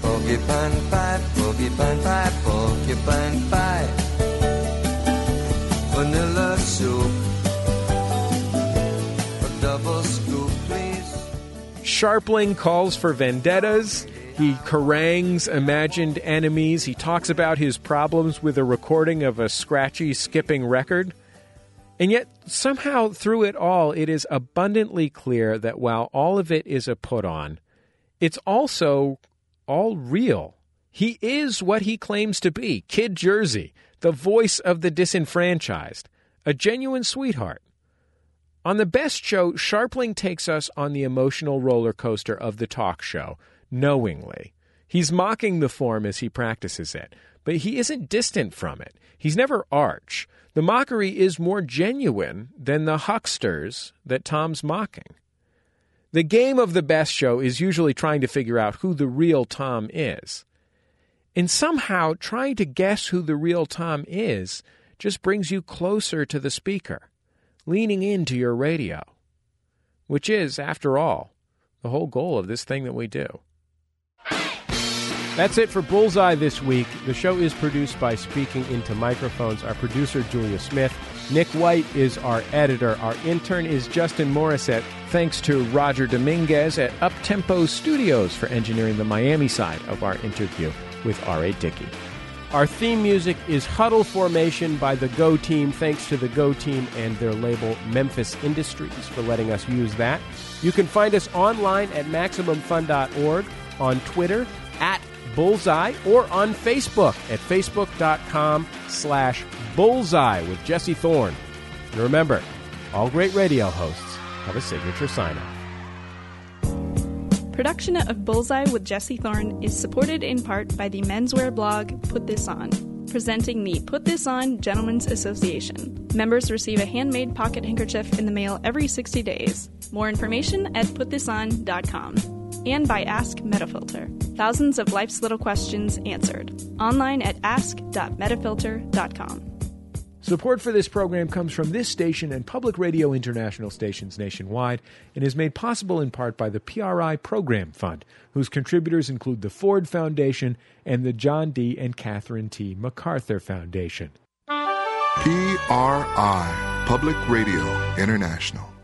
Porcupine pie, porcupine pie, porcupine pie vanilla soup. A double scoop, please. Scharpling calls for vendettas. He harangues imagined enemies. He talks about his problems with a recording of a scratchy, skipping record. And yet, somehow, through it all, it is abundantly clear that while all of it is a put on, it's also all real. He is what he claims to be Kid Jersey, the voice of the disenfranchised, a genuine sweetheart. On the best show, Scharpling takes us on the emotional roller coaster of the talk show, knowingly. He's mocking the form as he practices it, but he isn't distant from it. He's never arch. The mockery is more genuine than the hucksters that Tom's mocking. The game of the best show is usually trying to figure out who the real Tom is. And somehow trying to guess who the real Tom is just brings you closer to the speaker, leaning into your radio, which is, after all, the whole goal of this thing that we do. That's it for Bullseye this week. The show is produced by Speaking Into Microphones. Our producer, Julia Smith. Nick White is our editor. Our intern is Justin Morissette. Thanks to Roger Dominguez at Uptempo Studios for engineering the Miami side of our interview with R.A. Dickey. Our theme music is Huddle Formation by the Go Team. Thanks to the Go Team and their label Memphis Industries for letting us use that. You can find us online at MaximumFun.org, on Twitter Bullseye, or on Facebook at Facebook.com slash Bullseye with Jesse Thorn. And remember, all great radio hosts have a signature sign off. Production of Bullseye with Jesse Thorn is supported in part by the menswear blog Put This On, presenting the Put This On Gentlemen's Association. Members receive a handmade pocket handkerchief in the mail every 60 days. More information at putthison.com. And by Ask Metafilter. Thousands of life's little questions answered. Online at ask.metafilter.com. Support for this program comes from this station and Public Radio International stations nationwide and is made possible in part by the PRI Program Fund, whose contributors include the Ford Foundation and the John D. and Catherine T. MacArthur Foundation. PRI, Public Radio International.